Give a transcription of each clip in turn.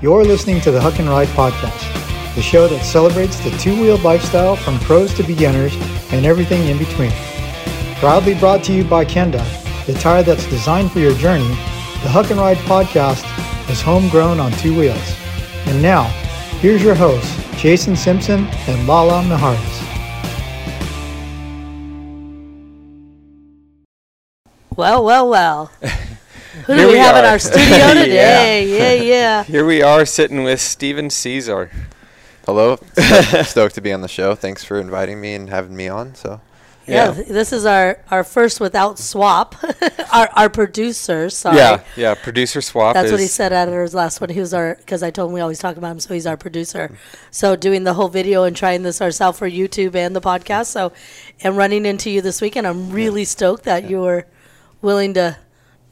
You're listening to the Huck and Ride Podcast, the show that celebrates the two wheeled lifestyle from pros to beginners and everything in between. Proudly brought to you by Kenda, the tire that's designed for your journey, the Huck and Ride Podcast is homegrown on two wheels. And now, here's your hosts, Jason Simpson and Lala Miharis. Well, well, well. Who do Here we, we have in our studio today? yeah, yeah. Here we are sitting with Steven Cisar. Hello. Stoked- Stoked to be on the show. Thanks for inviting me and having me on. So, Yeah, Yeah. this is our, our first without swap. our our producer, sorry. Yeah, yeah. Producer swap. That's is, what he said at his last one. He was our because I told him we always talk about him, so he's our producer. So doing the whole video and trying this ourselves for YouTube and the podcast. So, and running into you this weekend, I'm really stoked that you were willing to.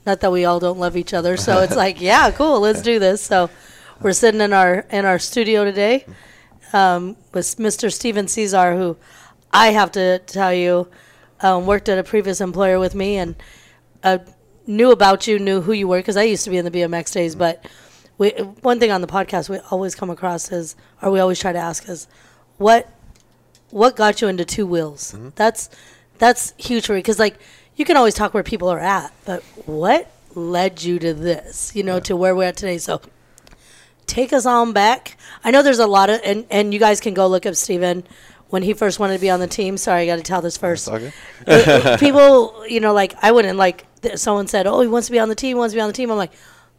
Not that we all don't love each other, so it's like, yeah, cool, let's do this. So, we're sitting in our in our studio today um, with Mr. Steven Cisar, who I have to tell you um, worked at a previous employer with me and uh, knew about you, knew who you were, because I used to be in the BMX days. But we, one thing on the podcast we always come across is, or we always try to ask is, what what got you into two wheels? That's that's huge for me because like you can always talk where people are at, but what led you to this? You know, to where we're at today. So take us on back. I know there's a lot of, and, and you guys can go look up Steven when he first wanted to be on the team. Sorry, I got to tell this first. Uh, People, you know, like I wouldn't like. Someone said, "Oh, he wants to be on the team. Wants to be on the team." I'm like,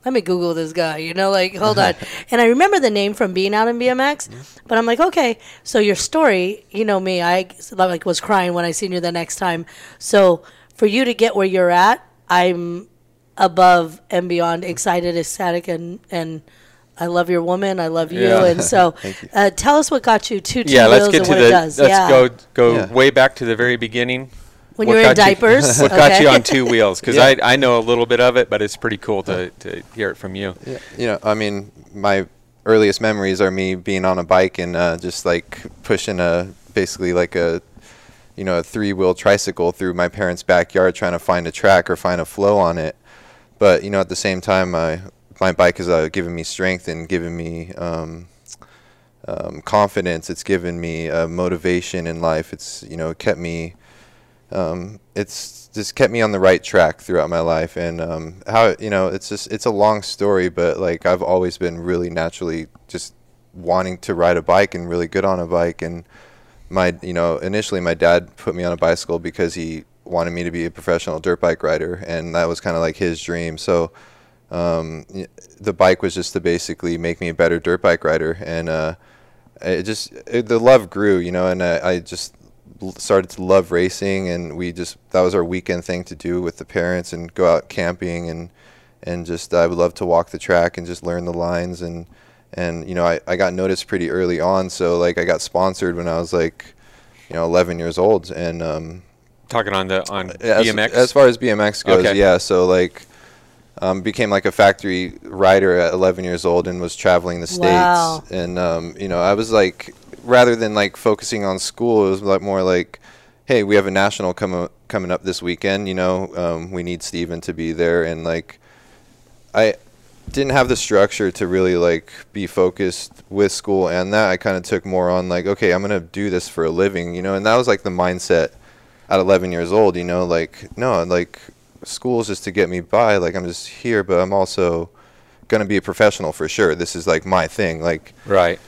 let me Google this guy. You know, like hold on. and I remember the name from being out in BMX, but I'm like, okay. So your story, you know me, I like was crying when I seen you the next time. So for you to get where you're at, I'm above and beyond excited, ecstatic, and and I love your woman. I love you. Yeah. And so, you. uh, tell us what got you to two Yeah, let's get and to what the. it does. Let's yeah. go go Yeah. way back to the very beginning. when you were in got you- diapers. What got you on two wheels? Because Yeah. I I know a little bit of it, but it's pretty cool to, to hear it from you. yeah, you know, I mean, my earliest memories are me being on a bike and uh, just like pushing a basically like a you know a three wheel tricycle through my parents' backyard trying to find a track or find a flow on it. But you know, at the same time, my my bike has uh, given me strength and given me um, um, confidence. It's given me uh, motivation in life. It's you know kept me. Um, it's just kept me on the right track throughout my life, and um, how you know it's just it's a long story, but like I've always been really naturally just wanting to ride a bike and really good on a bike, and my you know initially my dad put me on a bicycle because he wanted me to be a professional dirt bike rider, and that was kind of like his dream. So um, the bike was just to basically make me a better dirt bike rider, and uh, it just it, the love grew, you know, and I, I just started to love racing, and we just that was our weekend thing to do with the parents and go out camping and and just I would love to walk the track and just learn the lines and and you know I, I got noticed pretty early on, so like I got sponsored when I was like you know 11 years old, and um, Talking on the on as, BMX. As far as BMX goes, Okay. yeah. So like, um, became like a factory rider at 11 years old and was traveling the states. Wow. And um, you know, I was like, rather than like focusing on school, it was like more like, hey, we have a national coming coming up this weekend. You know, um, we need Steven to be there, and like, I didn't have the structure to really like be focused with school and that I kind of took more on like okay I'm going to do this for a living you know and that was like the mindset at 11 years old you know like no like school is just to get me by like I'm just here but I'm also going to be a professional for sure this is like my thing like right.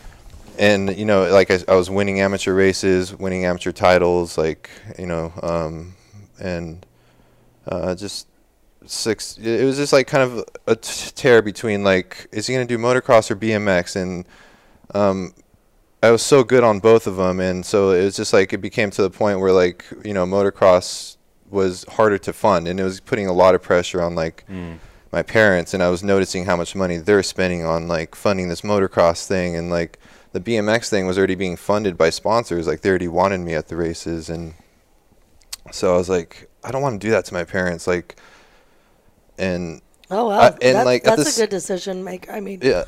and you know like I, I was winning amateur races winning amateur titles like you know um, and uh, just six it was just like kind of a t- tear between like is he going to do motocross or bmx and um, i was so good on both of them and so it was just like it became to the point where like you know motocross was harder to fund and it was putting a lot of pressure on like my parents and I was noticing how much money they're spending on like funding this motocross thing and like the BMX thing was already being funded by sponsors like they already wanted me at the races and so I was like I don't want to do that to my parents like and Oh wow, I- and, That- like, that's this- a good decision maker. I mean, yeah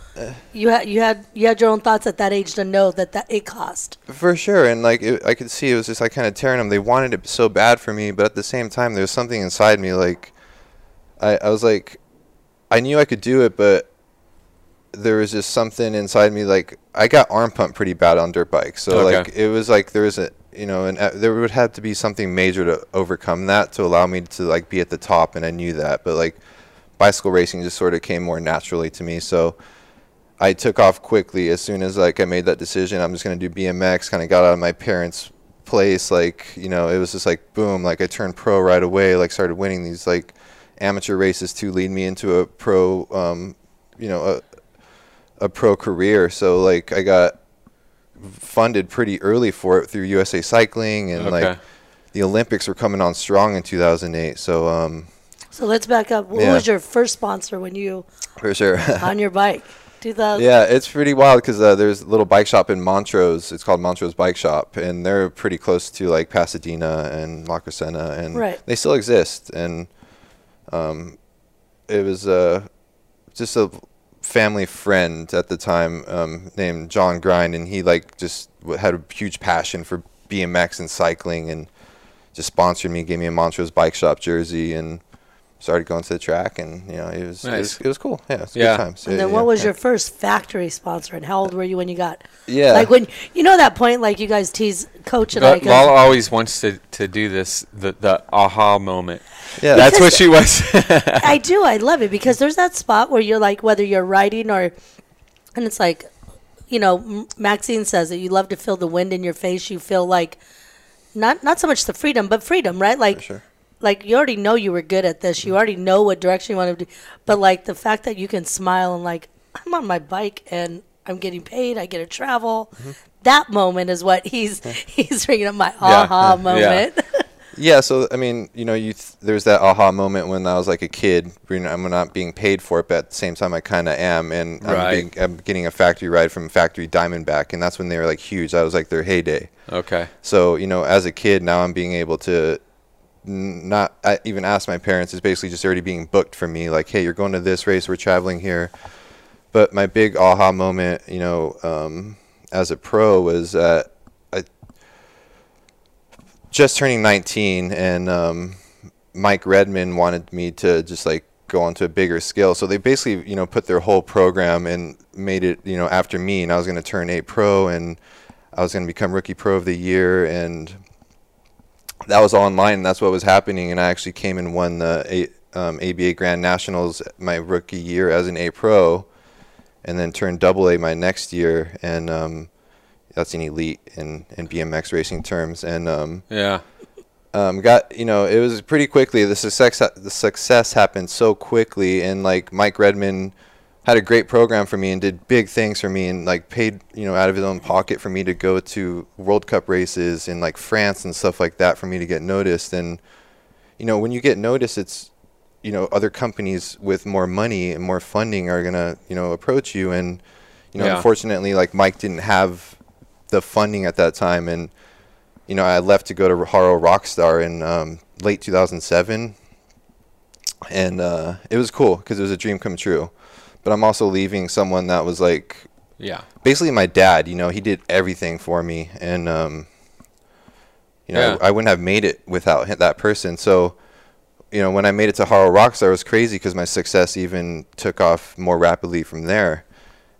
you had you had you had your own thoughts at that age to know that that it cost. For sure, and like it, I could see, it was just like kind of tearing them. They wanted it so bad for me, but at the same time, there was something inside me. Like, I, I was like, I knew I could do it, but there was just something inside me like I got arm pump pretty bad on dirt bikes. So Okay. like it was like there was a you know and uh, there would have to be something major to overcome that to allow me to like be at the top and I knew that. But like bicycle racing just sort of came more naturally to me. So I took off quickly as soon as like I made that decision. I'm just gonna do BMX. Kind of got out of my parents' place. Like you know, it was just like boom. Like I turned pro right away. Like started winning these like amateur races to lead me into a pro. Um, you know, a a pro career. So like I got funded pretty early for it through USA Cycling and like the Olympics were coming on strong in 2008. So um, So let's back up. What Yeah. was your first sponsor when you for sure. on your bike? 2000. Yeah, it's pretty wild because uh, there's a little bike shop in Montrose. It's called Montrose Bike Shop, and they're pretty close to like Pasadena and La Crescenta, and Right. they still exist. And um, it was uh, just a family friend at the time um, named John Grind, and he like just had a huge passion for BMX and cycling, and just sponsored me, gave me a Montrose Bike Shop jersey, and started going to the track, and you know it was it was, it was cool. Yeah, it's Yeah. good times. And then yeah, what was yeah. your first factory sponsor, and how old were you when you got? Yeah. Like when you know that point, like you guys tease Coach and I. But 'cause- Lala always wants to, to do this, the, the aha moment. Yeah. That's what she was. I do. I love it because there's that spot where you're like, whether you're riding or, and it's like, you know, Maxine says that you love to feel the wind in your face. You feel like, not not so much the freedom, but freedom, right? Like, sure. Like you already know you were good at this. You already know what direction you want to do. But like the fact that you can smile and like, I'm on my bike and I'm getting paid. I get to travel. Mm-hmm. That moment is what he's he's bringing up my aha Yeah. moment. Yeah, so I mean, you know, you th- there's that aha moment when I was like a kid. You know, I'm not being paid for it, but at the same time, I kind of am, and I'm, being, I'm getting a factory ride from Factory Diamondback, and that's when they were like huge. That was like their heyday. okay. So you know, as a kid, now I'm being able to n- not I even ask my parents. It's basically just already being booked for me. Like, hey, you're going to this race. We're traveling here. But my big aha moment, you know, um, as a pro was that I just turning 19, and um, Mike Redman wanted me to just like go onto a bigger scale. So they basically, you know, put their whole program and made it, you know, after me, and I was going to turn A pro, and I was going to become rookie pro of the year, and that was online. And that's what was happening, and I actually came and won the A- um, ABA Grand Nationals my rookie year as an A pro, and then turned double A my next year, and um, that's an elite in, in BMX racing terms, and um, Yeah. um, got you know it was pretty quickly. The success the success happened so quickly. And like Mike Redman had a great program for me and did big things for me and like paid you know out of his own pocket for me to go to World Cup races in like France and stuff like that for me to get noticed and you know when you get noticed it's you know other companies with more money and more funding are gonna you know approach you and you know Yeah. unfortunately like Mike didn't have the funding at that time and you know, I left to go to Haro Rockstar in um, late 2007, and uh, it was cool because it was a dream come true. But I'm also leaving someone that was like Yeah. basically my dad. You know, he did everything for me, and um, you know, Yeah. I, I wouldn't have made it without that person. So, you know, when I made it to Haro Rockstar, it was crazy because my success even took off more rapidly from there,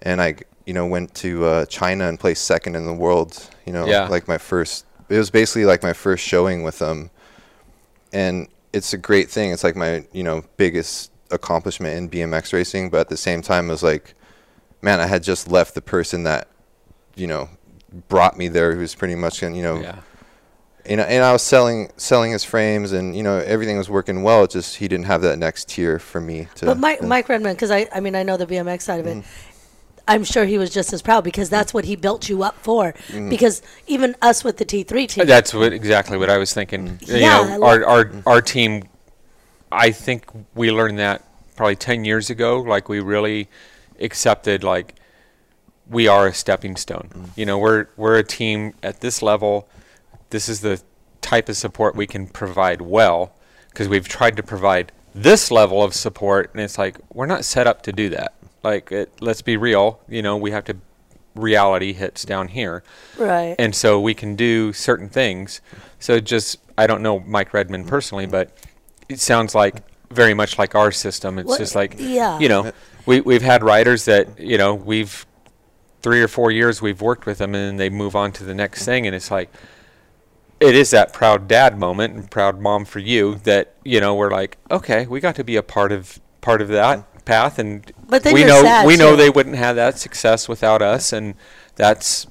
and I, you know, went to uh, China and placed second in the world. You know, Yeah. like my first. It was basically like my first showing with them, and it's a great thing. It's like my, you know, biggest accomplishment in BMX racing. But at the same time, it was like man, I had just left the person that, you know, brought me there, who's pretty much, gonna, you know, Yeah. you know, and I was selling selling his frames, and you know, everything was working well. It just he didn't have that next tier for me to. But Mike, yeah. Mike Redman, because I, I mean, I know the BMX side of Mm-hmm. it. I'm sure he was just as proud because that's what he built you up for. Mm-hmm. Because even us with the T3 team, That's what exactly what I was thinking. You Yeah, I know, lo- our our our team. I think we learned that probably ten years ago. Like we really accepted like we are a stepping stone. Mm-hmm. You know, we're we're a team at this level. This is the type of support we can provide well because we've tried to provide this level of support, and it's like we're not set up to do that. Like, it, let's be real. You know, we have to. Reality hits down here right? and so we can do certain things. So just I don't know Mike Redman personally, but it sounds like very much like our system. It's What- just like yeah. you know, we we've had writers that you know we've three or four years we've worked with them and then they move on to the next thing and it's like it is that proud dad moment and proud mom for you that you know we're like okay we got to be a part of part of that path and But then we you're know sad, we know too. they wouldn't have that success without us and that's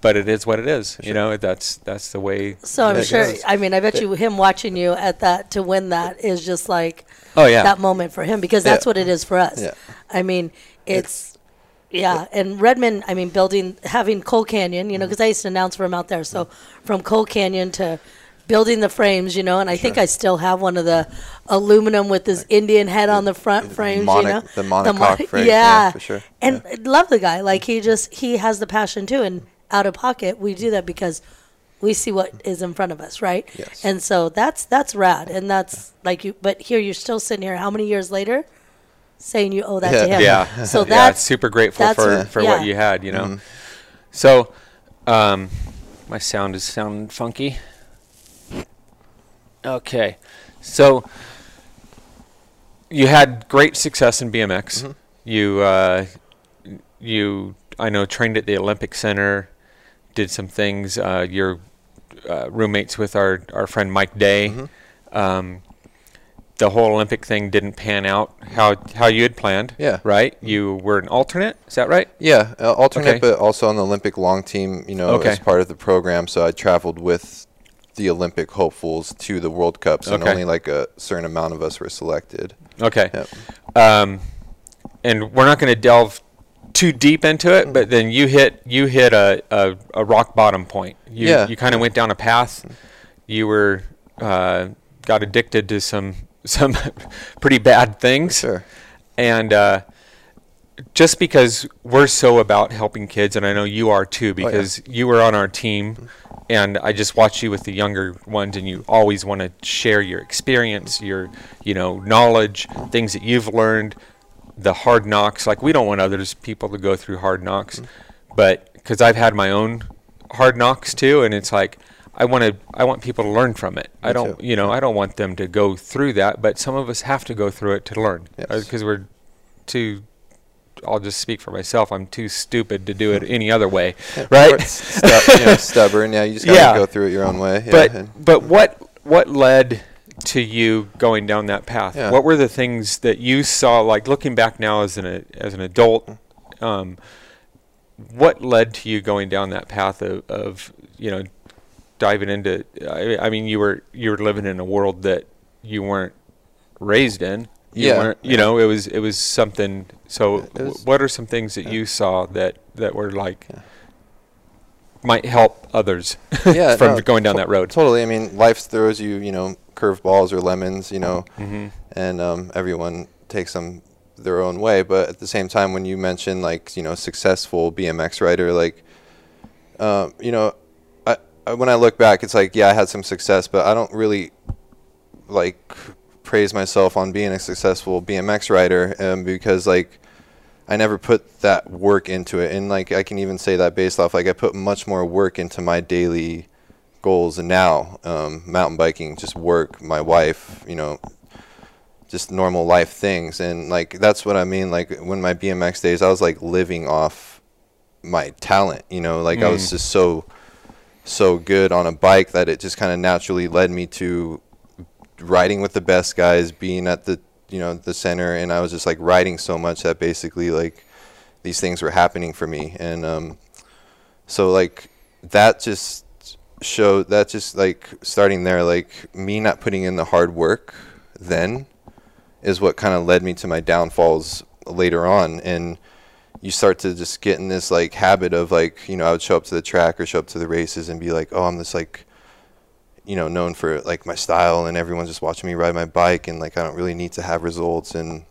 but it is what it is you know that's that's the way So I'm sure. goes. I mean, I bet you him watching you at that to win that is just like oh yeah that moment for him because that's Yeah. what it is for us. Yeah. I mean, it's yeah, and Redman. I mean, building having Coal Canyon, you know, mm-hmm. because I used to announce for him out there. So from Coal Canyon to building the frames, you know, and I think I still have one of the aluminum with this Indian head on the front frames, mono- you know, the monocoque mon- frame, yeah, yeah, for sure. And I love the guy. Like he just he has the passion too, and out of pocket, we do that because we see what is in front of us, right? Yes. And so that's that's rad, and that's like you. But here you're still sitting here. How many years later? Saying you owe that to him. yeah So yeah, that's super grateful that's- for for yeah. what you had you know Mm-hmm. so um my sound is sounding funky okay so you had great success in bmx Mm-hmm. you uh you i know trained at the olympic center did some things uh you're uh, roommates with our our friend mike day Mm-hmm. um the whole Olympic thing didn't pan out how how you had planned. Yeah. Right. You were an alternate. Is that right? Yeah, uh, alternate, Okay. but also on the Olympic long team, you know, Okay. as part of the program. So I traveled with the Olympic hopefuls to the World Cups, and only like a certain amount of us were selected. Okay. Yep. Um, and we're not going to delve too deep into it, but then you hit you hit a, a, a rock bottom point. You Yeah. you kind of went down a path. You were uh, got addicted to some some pretty bad things. Sure. And uh, just because we're so about helping kids, and I know you are too, Oh, yeah. because you were on our team, and I just watch you with the younger ones, and you always want to share your experience, your you know knowledge, things that you've learned, the hard knocks. Like we don't want others people to go through hard knocks, Mm-hmm. but because I've had my own hard knocks too, and it's like. I want to. I want people to learn from it. I don't. too. You know. I don't want them to go through that. But some of us have to go through it to learn. Uh, yes. Because we're too. I'll just speak for myself. I'm too stupid to do it mm-hmm. any other way, right? stu- you know, stubborn. Yeah, you just gotta Yeah. go through it your own way. Yeah, but but mm-hmm. what what led to you going down that path? Yeah. What were the things that you saw? Like looking back now as an as an adult, um, what led to you going down that path of, of you know diving into? I, I mean, you were you were living in a world that you weren't raised in. You Yeah. weren't, you know, it was it was something. So, was- what are some things that you saw that that were like might help others yeah, from no, going down that road? Totally. I mean, life throws you, you know, curveballs or lemons, you know, hmm and um, everyone takes them their own way. But at the same time, when you mention like, you know, successful BMX rider, like, um, you know, I, I when I look back, it's like, yeah, I had some success, but I don't really like praise myself on being a successful BMX rider um, because like I never put that work into it, and like I can even say that based off like I put much more work into my daily goals. And now um, mountain biking, just work, my wife, you know, just normal life things, and like that's what I mean. Like when my BMX days, I was like living off my talent, you know, like I was Mm. just so so good on a bike that it just kind of naturally led me to riding with the best guys, being at the you know the center, and I was just like riding so much that basically like these things were happening for me, and um, so like that just showed that just like starting there, like me not putting in the hard work then is what kind of led me to my downfalls later on, and you start to just get in this like habit of like you know I would show up to the track or show up to the races and be like oh I'm this like you know known for like my style and everyone's just watching me ride my bike and like I don't really need to have results. And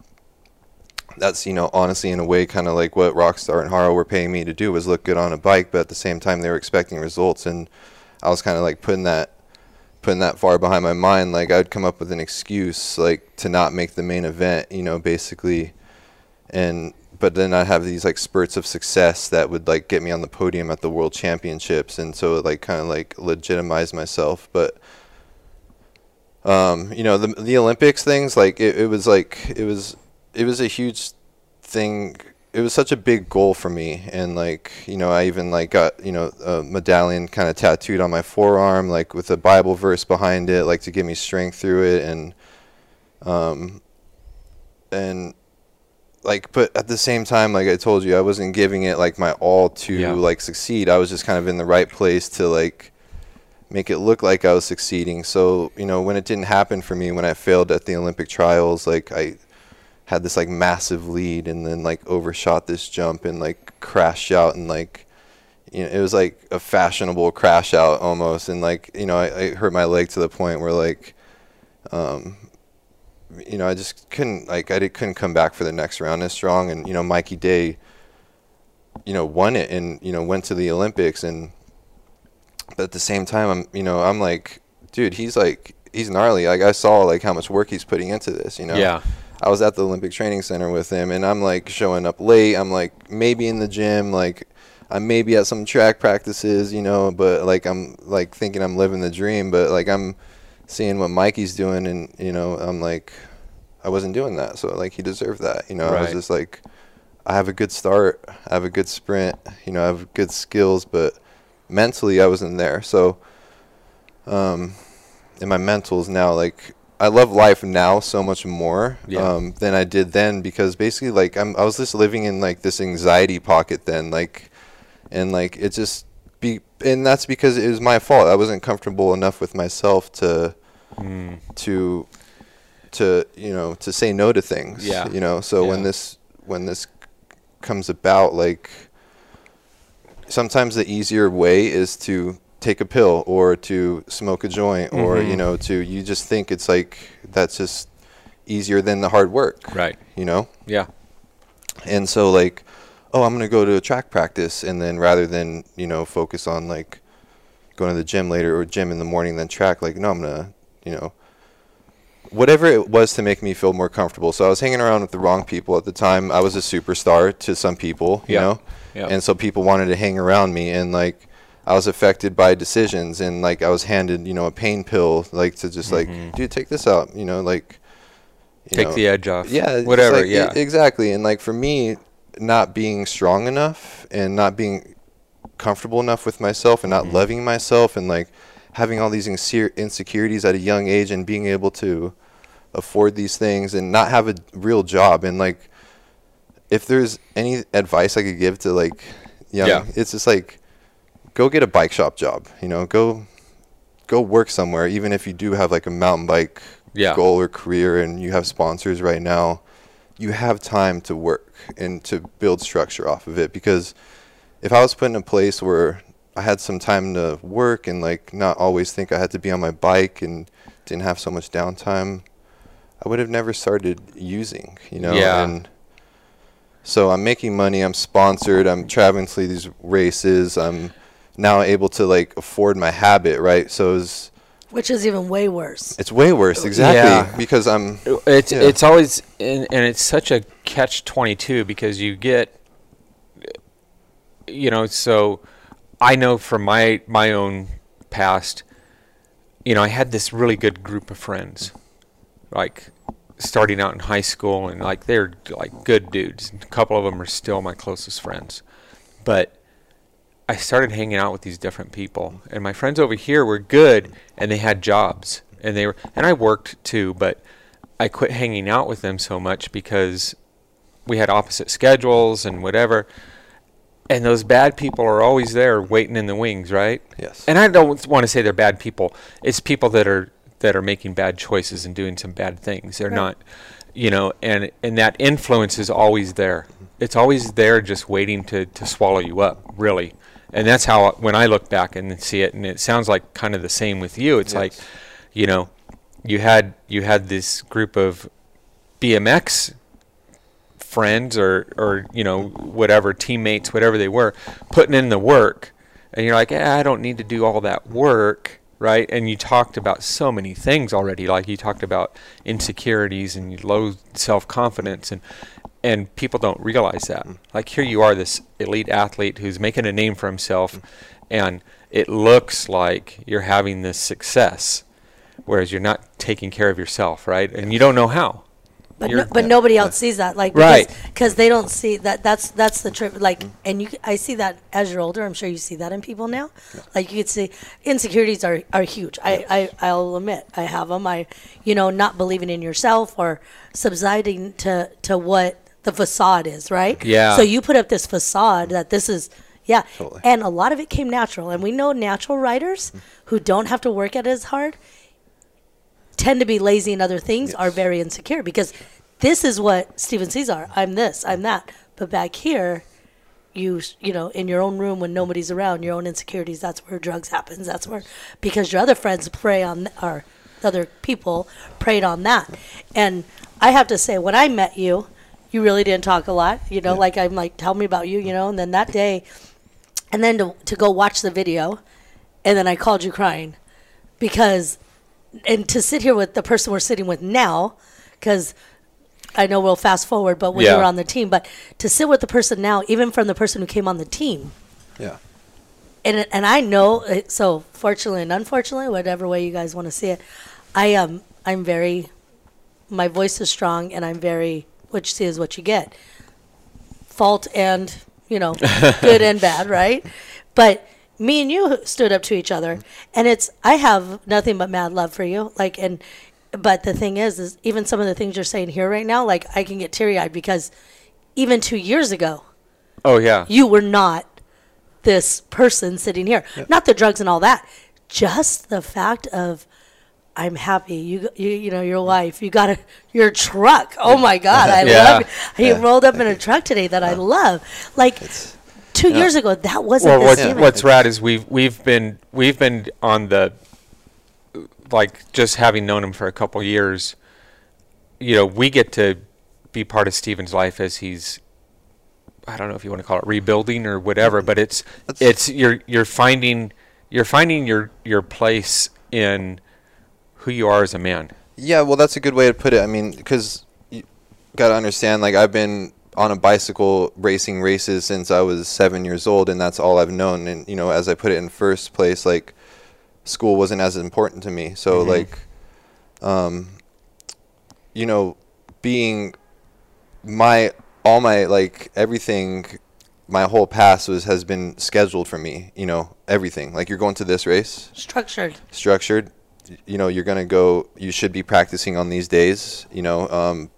that's you know honestly in a way kind of like what Rockstar and Haro were paying me to do was look good on a bike but at the same time they were expecting results. And I was kind of like putting that putting that far behind my mind like I'd come up with an excuse like to not make the main event you know basically and but then I'd have these like spurts of success that would like get me on the podium at the world championships and so it like kind of like legitimized myself but um, you know, the the Olympics things like it, it was like it was it was a huge thing. It was such a big goal for me, and like you know, I even like got you know a medallion kind of tattooed on my forearm, like with a Bible verse behind it, like to give me strength through it, and um, and like but at the same time like i told you i wasn't giving it like my all to Yeah. like succeed. I was just kind of in the right place to like make it look like i was succeeding. So you know when it didn't happen for me when i failed at the olympic trials like i had this like massive lead and then like overshot this jump and like crashed out and like you know it was like a fashionable crash out almost and like you know i, I hurt my leg to the point where like um you know, I just couldn't like I did, couldn't come back for the next round as strong. And you know, Mikey Day, you know, won it and you know went to the Olympics. And but at the same time, I'm you know I'm like, dude, he's like he's gnarly. Like I saw like how much work he's putting into this. You know. Yeah. I was at the Olympic Training Center with him, and I'm like showing up late. I'm like maybe in the gym, like I'm maybe at some track practices, you know, but like I'm like thinking I'm living the dream, but like I'm seeing what Mikey's doing, and you know, I'm like, I wasn't doing that, so like he deserved that, you know. I was just like, I have a good start, I have a good sprint, you know, I have good skills, but mentally I wasn't there. So, um, and my mental is now, like I love life now so much more Yeah. um, than I did then because basically, like I'm, I was just living in like this anxiety pocket then, like, and like it just be, and that's because it was my fault. I wasn't comfortable enough with myself to, Mm. to, to you know, to say no to things. Yeah. You know, so when this when this comes about, like sometimes the easier way is to take a pill or to smoke a joint or you Mhm. know to you just think it's like that's just easier than the hard work Right. you know Yeah. and so like oh i'm going to go to a track practice and then rather than you know focus on like going to the gym later or gym in the morning then track like no i'm going to you know whatever it was to make me feel more comfortable so i was hanging around with the wrong people at the time i was a superstar to some people you Yeah. know Yeah. and so people wanted to hang around me and like i was affected by decisions and like i was handed you know a pain pill like to just like dude take this out you know like you Mm-hmm. Take know, the edge off. yeah Whatever. like- e- yeah. exactly and like for me not being strong enough and not being comfortable enough with myself and not Mm-hmm. loving myself and like having all these insecure insecurities at a young age and being able to afford these things and not have a real job and like if there's any advice I could give to like young Yeah. it's just like go get a bike shop job you know go go work somewhere even if you do have like a mountain bike Yeah. goal or career and you have sponsors right now you have time to work and to build structure off of it because if I was put in a place where I had some time to work and like not always think I had to be on my bike and didn't have so much downtime, I would have never started using, you know. Yeah. And so I'm making money. I'm sponsored. I'm traveling to these races. I'm now able to like afford my habit, right? So it's which is even way worse. it's way worse, exactly, Yeah. because I'm It's Yeah. it's always and, and it's such a catch twenty two because you get you know so I know from my my own past you know I had this really good group of friends like starting out in high school and like they're like good dudes a couple of them are still my closest friends but I started hanging out with these different people, and my friends over here were good, and they had jobs, and they were, and I worked too, but I quit hanging out with them so much because we had opposite schedules and whatever. And those bad people are always there, waiting in the wings, right? Yes. And I don't want to say they're bad people. It's people that are that are making bad choices and doing some bad things. They're Right. not, you know, and and that influence is always there. It's always there, just waiting to to swallow you up, really. And that's how when I look back and see it, and it sounds like kind of the same with you. It's like, you know, you had you had this group of BMX friends or or you know whatever teammates whatever they were putting in the work and you're like eh, I don't need to do all that work right and you talked about so many things already like you talked about insecurities and low self-confidence and and people don't realize that mm. like here you are this elite athlete who's making a name for himself mm. and it looks like you're having this success whereas you're not taking care of yourself, right? And you don't know how. But no, but nobody else sees that, like Right. because they don't see that. That's that's the trip. Like, mm. and you, I see that as you're older. I'm sure you see that in people now. Like you could see insecurities are are huge. I, I I'll admit I have them. I, you know, not believing in yourself or subsiding to to what the facade is, right? Yeah. So you put up this facade that this is. Yeah, Totally. and a lot of it came natural, and we know natural writers who don't have to work at it as hard tend to be lazy in other things are very insecure because this is what Steven Cisar. I'm this, I'm that. But back here, you you know, in your own room when nobody's around, your own insecurities. That's where drugs happens. That's where because your other friends prey on or other people preyed on that. And I have to say, when I met you, you really didn't talk a lot. You know, like I'm like, tell me about you. You know, and then that day, and then to to go watch the video, and then I called you crying because and to sit here with the person we're sitting with now, because I know we'll fast forward, but when Yeah. you were on the team, but to sit with the person now, even from the person who came on the team, Yeah. and and I know, uh, so fortunately and unfortunately, whatever way you guys want to see it, I am I'm very, my voice is strong, and I'm very what you is what you get, fault and you know, good and bad, right? But me and you stood up to each other, and it's I have nothing but mad love for you, like and. But the thing is, is even some of the things you're saying here right now, like I can get teary eyed because even two years ago, Oh yeah. you were not this person sitting here. Not the drugs and all that. Just the fact of I'm happy. You you you know your wife. You got a your truck. Oh my God, I Yeah. love. He Yeah. rolled up in a truck today that I love. Like two years ago, that wasn't well, the what's, same. what's rad is we've we've been we've been on the like just having known him for a couple years. You know, we get to be part of Steven's life as he's I don't know if you want to call it rebuilding or whatever, but it's That's- it's you're you're finding you're finding your your place in who you are as a man. Yeah, well, that's a good way to put it. I mean, because you got to understand, like, I've been on a bicycle racing races since I was seven years old, and that's all I've known. And, you know, as I put it in first place, like, school wasn't as important to me. So, like, um, you know, being my, all my, like, everything, my whole past was, has been scheduled for me, you know, everything. Like, you're going to this race, structured. structured you know you're to go you should be practicing on these days you know um,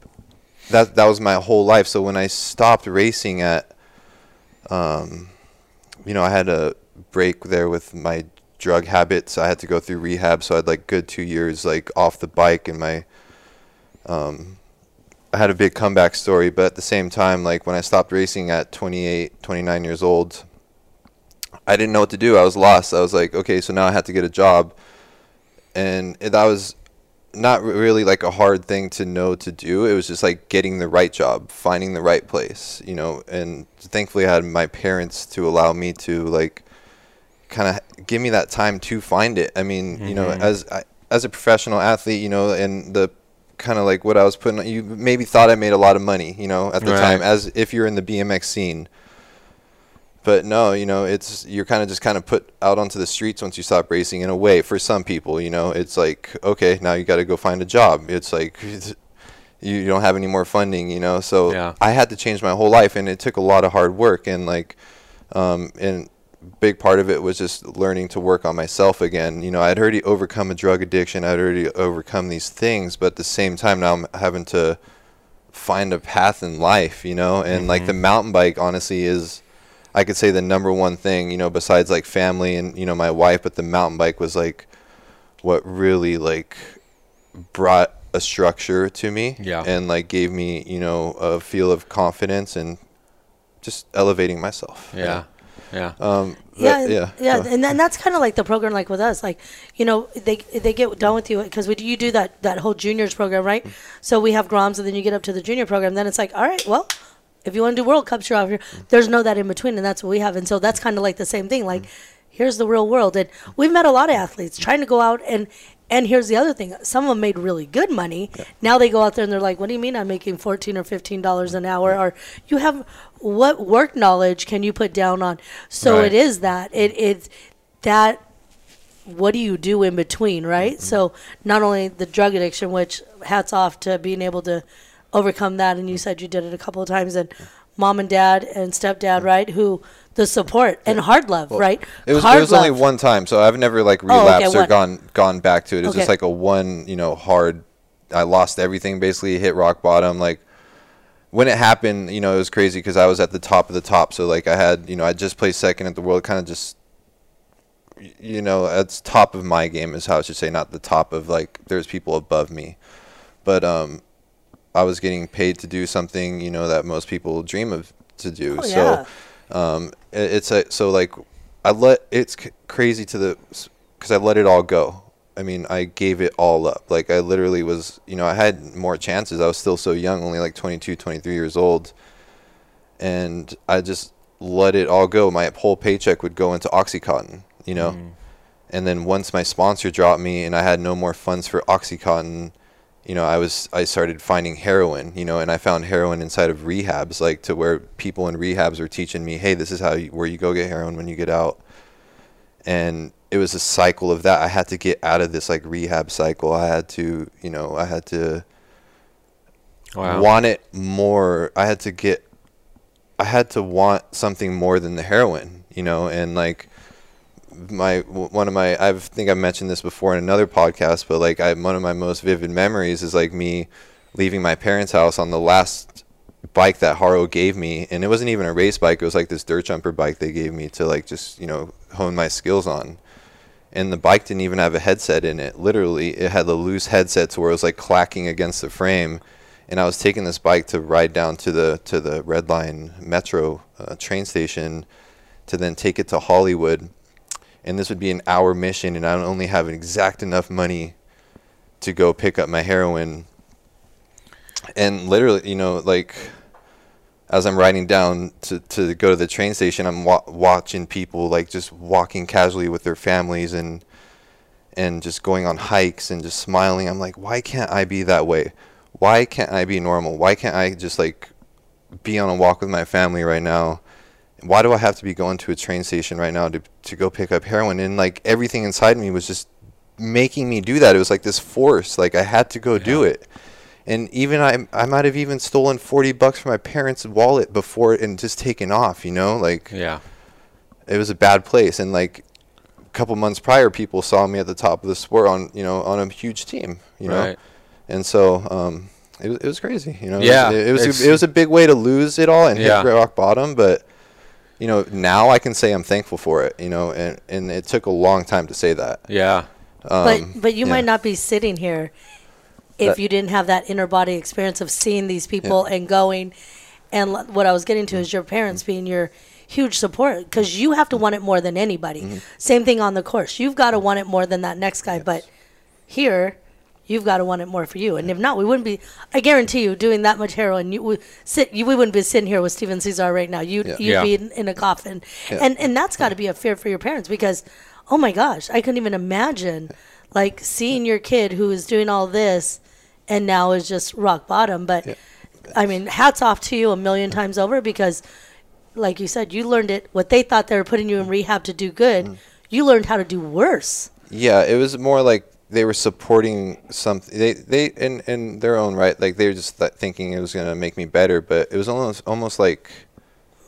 that that was my whole life. So when i stopped racing at um, you know i had a break there with my drug habits. I had to go through rehab. So i had like good two years like off the bike and my um, i had a big comeback story. But at the same time like when i stopped racing at 28 29 years old i didn't know what to do. I was lost. I was like okay so now i had to get a job and that was not really like a hard thing to know to do. It was just like getting the right job, finding the right place, you know. And thankfully, I had my parents to allow me to like kind of give me that time to find it. I mean, you know, mm-hmm. as I, as a professional athlete, you know, and the kind of like what I was putting, you maybe thought I made a lot of money, you know, at the Right. time, as if you're in the BMX scene but no, you know, it's you're kind of just kind of put out onto the streets once you stop racing. In a way, for some people, you know, it's like okay, now you got to go find a job. It's like you, don't have any more funding, you know. So Yeah. I had to change my whole life, and it took a lot of hard work. And like, um, and big part of it was just learning to work on myself again. You know, I'd already overcome a drug addiction. I'd already overcome these things, but at the same time, now I'm having to find a path in life. You know, and like the mountain bike, honestly, is I could say the number one thing, you know, besides like family and you know my wife, but the mountain bike was like what really like brought a structure to me Yeah. and like gave me, you know, a feel of confidence and just elevating myself. Yeah. Yeah. Um yeah, but- and- yeah. yeah, Go. and then that's kind of like the program, like with us, like you know, they they get done with you because we you do that that whole juniors program, right? So we have Groms, and then you get up to the junior program. Then it's like, all right, well, if you want to do World Cups, you're out here. There's no that in between, and that's what we have. And so that's kind of like the same thing. Like, here's the real world, and we've met a lot of athletes trying to go out and. And here's the other thing: some of them made really good money. Now they go out there and they're like, "What do you mean I'm making fourteen or fifteen dollars an hour?" Or you have what work knowledge can you put down on? So Right. it is that it it that what do you do in between, right? Mm-hmm. So not only the drug addiction, which hats off to being able to overcome that, and you said you did it a couple of times, and mom and dad and stepdad, right? Who the support and hard love, right? It was, hard it was only one time, so I've never like Oh, okay, relapsed or one. gone gone back to it. It was just like a one, you know, hard. I lost everything basically, hit rock bottom. Like when it happened, you know, it was crazy because I was at the top of the top. So like I had, you know, I just placed second at the world, kind of just, you know, that's top of my game is how I should say, not the top of like there's people above me, but um, I was getting paid to do something, you know, that most people dream of to do. Oh, so um, it, it's a, so like I let it's c- crazy to the because I let it all go. I mean, I gave it all up. Like I literally was, you know, I had more chances. I was still so young, only like 22, 23 years old, and I just let it all go. My whole paycheck would go into OxyContin, you know. And then once my sponsor dropped me and I had no more funds for OxyContin, you know, I was I started finding heroin, you know, and I found heroin inside of rehabs, like to where people in rehabs were teaching me, hey, this is how you, where you go get heroin when you get out. And it was a cycle of that. I had to get out of this like rehab cycle. I had to, you know, I had to Wow. want it more. I had to get, I had to want something more than the heroin, you know, and like my one of my I think I mentioned this before in another podcast, but like I one of my most vivid memories is like me leaving my parents' house on the last bike that Haro gave me, and it wasn't even a race bike. It was like this dirt jumper bike they gave me to like just you know hone my skills on. And the bike didn't even have a headset in it. Literally, it had a loose headset to where it was like clacking against the frame. And I was taking this bike to ride down to the to the Red Line Metro uh, train station, to then take it to Hollywood and this would be an hour mission and I don't only have exact enough money to go pick up my heroin. And literally you know like as I'm riding down to, to go to the train station I'm wa- watching people like just walking casually with their families and and just going on hikes and just smiling. I'm like why can't I be that way? Why can't I be normal? Why can't I just like be on a walk with my family right now why do I have to be going to a train station right now to to go pick up heroin? And like everything inside me was just making me do that. It was like this force. Like I had to go do it. And even I I might have even stolen forty bucks from my parents' wallet before and just taken off. You know, like Yeah. it was a bad place. And like a couple months prior, people saw me at the top of the sport on you know on a huge team. You know, Right. and so um, it was it was crazy. You know, Yeah, it, it was a, it was a big way to lose it all and Yeah. hit rock bottom, but you know now I can say I'm thankful for it. You know, and and it took a long time to say that. Yeah. but Um, but you yeah. might not be sitting here if That- you didn't have that inner body experience of seeing these people and going. And l- what I was getting to is your parents being your huge support because you have to want it more than anybody. Mm-hmm. Same thing on the course. You've got to want it more than that next guy. But here, you've got to want it more for you. And if not, we wouldn't be. I guarantee you, doing that much heroin, you would sit. You we wouldn't be sitting here with Steven Cisar right now. You'd Yeah. you'd Yeah. be in, in a coffin. Yeah. And and that's got to be a fear for your parents because, oh my gosh, I couldn't even imagine, like seeing your kid who is doing all this, and now is just rock bottom. But I mean, hats off to you a million times over because, like you said, you learned it. What they thought they were putting you in rehab to do good, Mm. you learned how to do worse. Yeah, it was more like they were supporting something. They they in in their own right, like they were just th- thinking it was gonna make me better, but it was almost almost like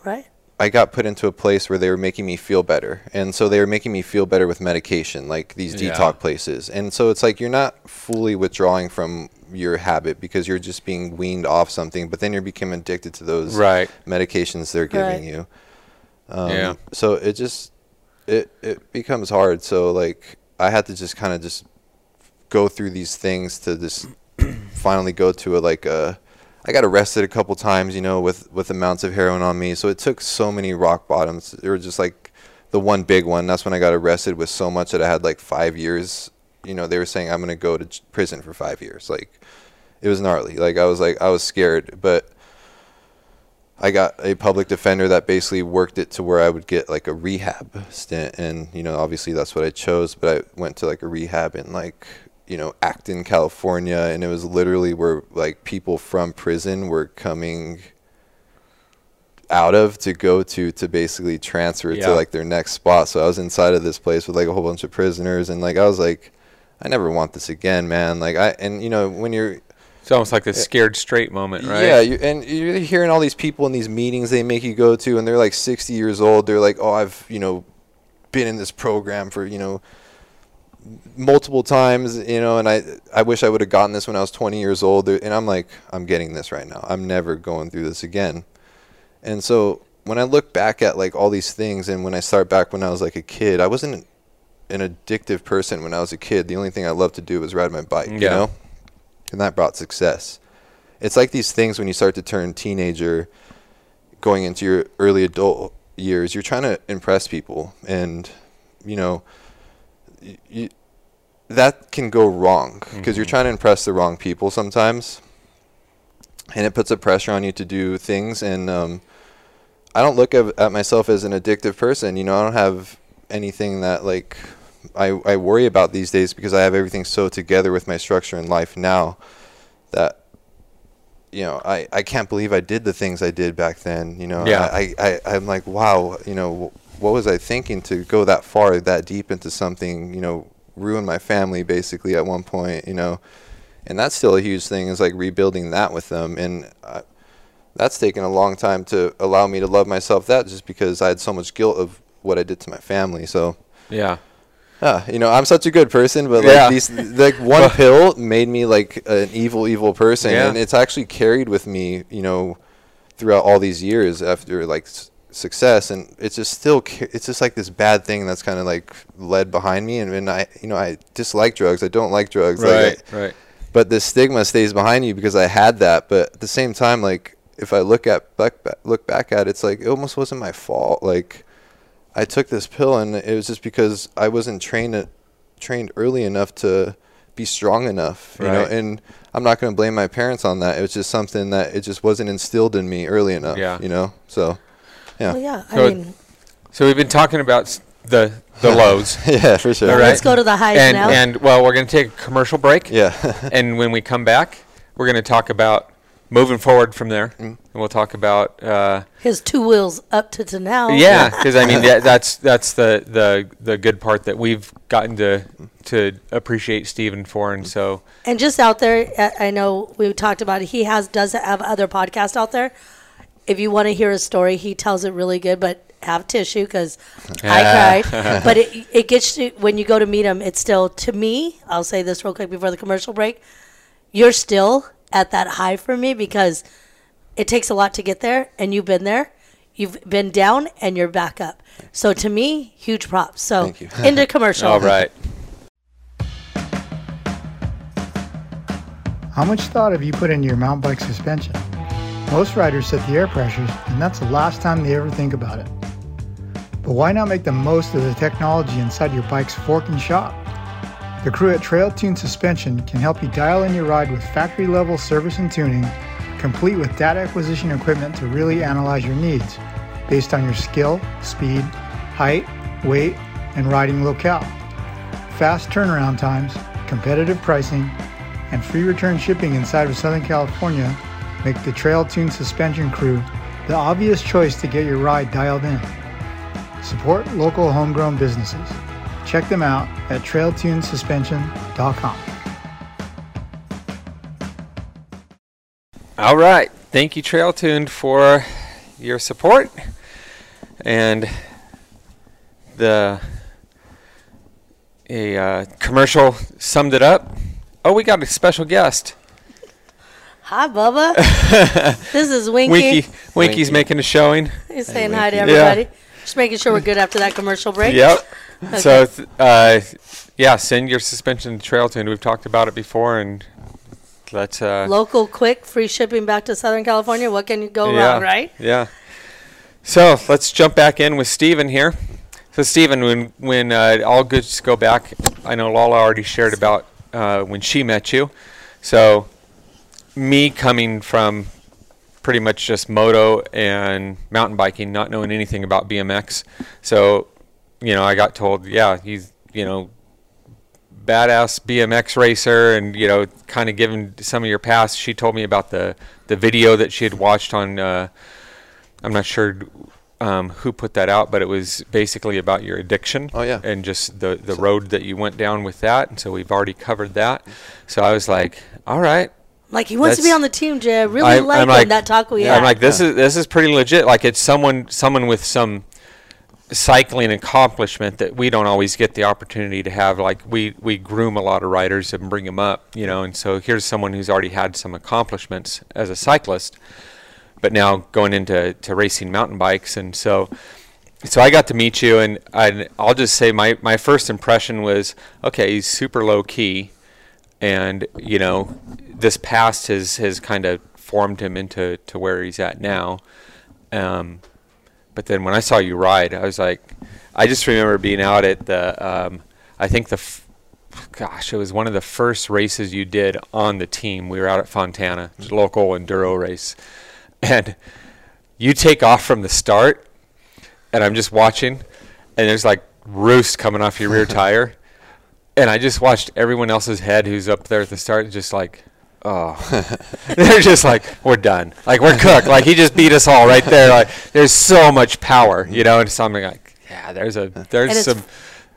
Right. I got put into a place where they were making me feel better. And so they were making me feel better with medication, like these Yeah. detox places. And so it's like you're not fully withdrawing from your habit because you're just being weaned off something, but then you're becoming addicted to those Right. medications they're giving Right. you. Um, Yeah. So it just it it becomes hard. So like I had to just kind of just go through these things to just finally go to a like a I got arrested a couple times, you know, with with amounts of heroin on me. So it took so many rock bottoms. There were just like the one big one. That's when I got arrested with so much that I had like five years. You know, they were saying I'm gonna go to prison for five years. Like it was gnarly. Like I was like I was scared, but I got a public defender that basically worked it to where I would get like a rehab stint, and you know, obviously that's what I chose. But I went to like a rehab in like you know Acton, California, and it was literally where like people from prison were coming out of to go to to basically transfer Yeah. to like their next spot. So I was inside of this place with like a whole bunch of prisoners, and like I was like, I never want this again, man. Like I and you know when you're It's almost like the eh, scared straight moment, right? yeah, you, and you're hearing all these people in these meetings they make you go to, and they're like 60 years old. They're like, oh, I've you know been in this program for you know multiple times, you know, and I I wish I would have gotten this when I was 20 years old. Uh, and I'm like, I'm getting this right now. I'm never going through this again. And so when I look back at like all these things, and when I start back when I was like a kid, I wasn't an addictive person when I was a kid. The only thing I loved to do was ride my bike, you know, and that brought success. It's like these things when you start to turn teenager, going into your early adult years, you're trying to impress people, and you know, that can go wrong because you're trying to impress the wrong people sometimes, and it puts a pressure on you to do things. And um, I don't look at, at myself as an addictive person. You know, I don't have anything that like I, I worry about these days because I have everything so together with my structure in life now that you know I, I can't believe I did the things I did back then. You know, Yeah. I, I I'm like wow. You know, what was I thinking to go that far, that deep into something? You know, ruin my family basically at one point. You know, and that's still a huge thing. Is like rebuilding that with them and. Uh, that's taken a long time to allow me to love myself that just because I had so much guilt of what I did to my family. So, Yeah. yeah, you know, I'm such a good person, but like Yeah. these, like one pill made me like an evil, evil person, Yeah. and it's actually carried with me, you know, throughout all these years after like success, and it's just still, it's just like this bad thing that's kind of like led behind me, and, and I, you know, I dislike drugs. I don't like drugs. Like, I- Right. right. but the stigma stays behind you because I had that. But at the same time, like if I look at back, look back at it, it's like it almost wasn't my fault. Like I took this pill and it was just because I wasn't trained trained early enough to be strong enough. You know, and I'm not going to blame my parents on that. It was just something that it just wasn't instilled in me early enough. Yeah. You know, so yeah, Well, yeah. I So it- mean, So we've been talking about the the lows. yeah, for sure. All let's go to the highs and now. and well, we're going to take a commercial break. Yeah. and when we come back, we're going to talk about moving forward from there, Mm. and we'll talk about uh, His two wheels up to, to now. yeah, because I mean that, that's that's the, the the good part that we've gotten to to appreciate Steven for, and so And just out there, I- I know we talked about it. He has does have other podcasts out there. If you want to hear a story, he tells it really good. But have tissue because I cried. But it it gets to when you go to meet him. It's still to me. I'll say this real quick before the commercial break. You're still at that high for me because it takes a lot to get there, and you've been there. You've been down and you're back up. So to me, huge props. So Thank you. into commercial. all right. How much thought have you put into your mountain bike suspension? Most riders set the air pressures, and that's the last time they ever think about it. But why not make the most of the technology inside your bike's fork and shock? The crew at Trail Tune Suspension can help you dial in your ride with factory level service and tuning, complete with data acquisition equipment to really analyze your needs based on your skill, speed, height, weight, and riding locale. Fast turnaround times, competitive pricing, and free return shipping inside of Southern California make the Trail Tune Suspension crew the obvious choice to get your ride dialed in. Support local homegrown businesses. Check them out at trailtunesuspension.com. All right. Thank you, Trail Tuned, for your support. And the a uh, commercial summed it up. Oh, we got a special guest. Hi, Bubba. this is Winky. Winky, Winky's Winky. making a showing. He's saying hi to Winky. Yeah. everybody. Just making sure we're good after that commercial break. Yep. So, uh, yeah, send your suspension to Trail Tuned. We've talked about it before, and let's. Uh, Local, quick, free shipping back to Southern California. What can you go yeah, wrong, right? Yeah. So let's jump back in with Steven here. So Steven, when when uh, all goods go back, I know Lala already shared about uh, when she met you. So me coming from pretty much just moto and mountain biking, not knowing anything about BMX. So, you know, I got told, yeah, he's, you know, badass BMX racer and, you know, kind of given some of your past. She told me about the, the video that she had watched on uh, I'm not sure um, who put that out, but it was basically about your addiction. Oh, yeah. And just the the road that you went down with that. And so we've already covered that. So I was like, all right. Like he wants to be on the team, Jay. I really I- like, I'm him, like- that talk we Yeah, had. I'm like, this is this is pretty legit. Like it's someone someone with some cycling accomplishment that we don't always get the opportunity to have. Like we we groom a lot of riders and bring them up, you know. And so here's someone who's already had some accomplishments as a cyclist, but now going into to racing mountain bikes. And so so I got to meet you, and I, I'll just say my my first impression was okay. He's super low key, and you know this past has has kind of formed him into to where he's at now. Um, but then when I saw you ride, I was like, I just remember being out at the, um, I think the, f- gosh, it was one of the first races you did on the team. We were out at Fontana, a local enduro race, and you take off from the start, and I'm just watching, and there's like roost coming off your rear tire, and I just watched everyone else's head who's up there at the start, just like. Oh, they're just like we're done. Like we're cooked. Like he just beat us all right there. Like there's so much power, you know. And something like, yeah, there's a there's some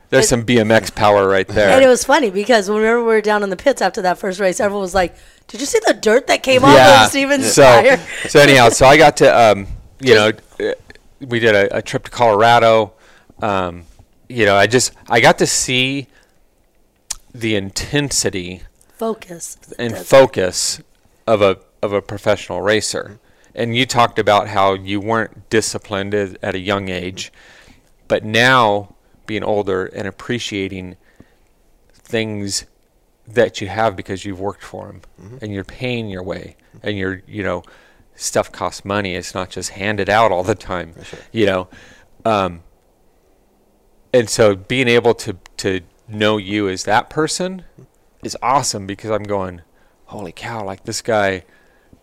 there's it- some BMX power right there. And it was funny because whenever we were down in the pits after that first race, everyone was like, "Did you see the dirt that came off of Steven's so, tire?" so anyhow, so I got to, um, you know, uh, we did a, a trip to Colorado. Um, you know, I just I got to see the intensity Focus. And That's- focus of a of a professional racer. And you talked about how you weren't disciplined at, at a young age, but now being older and appreciating things that you have because you've worked for them and you're paying your way and you're you know stuff costs money. It's not just handed out all the time you know? Um, and so being able to to know you as that person is awesome because I'm going, holy cow, like this guy,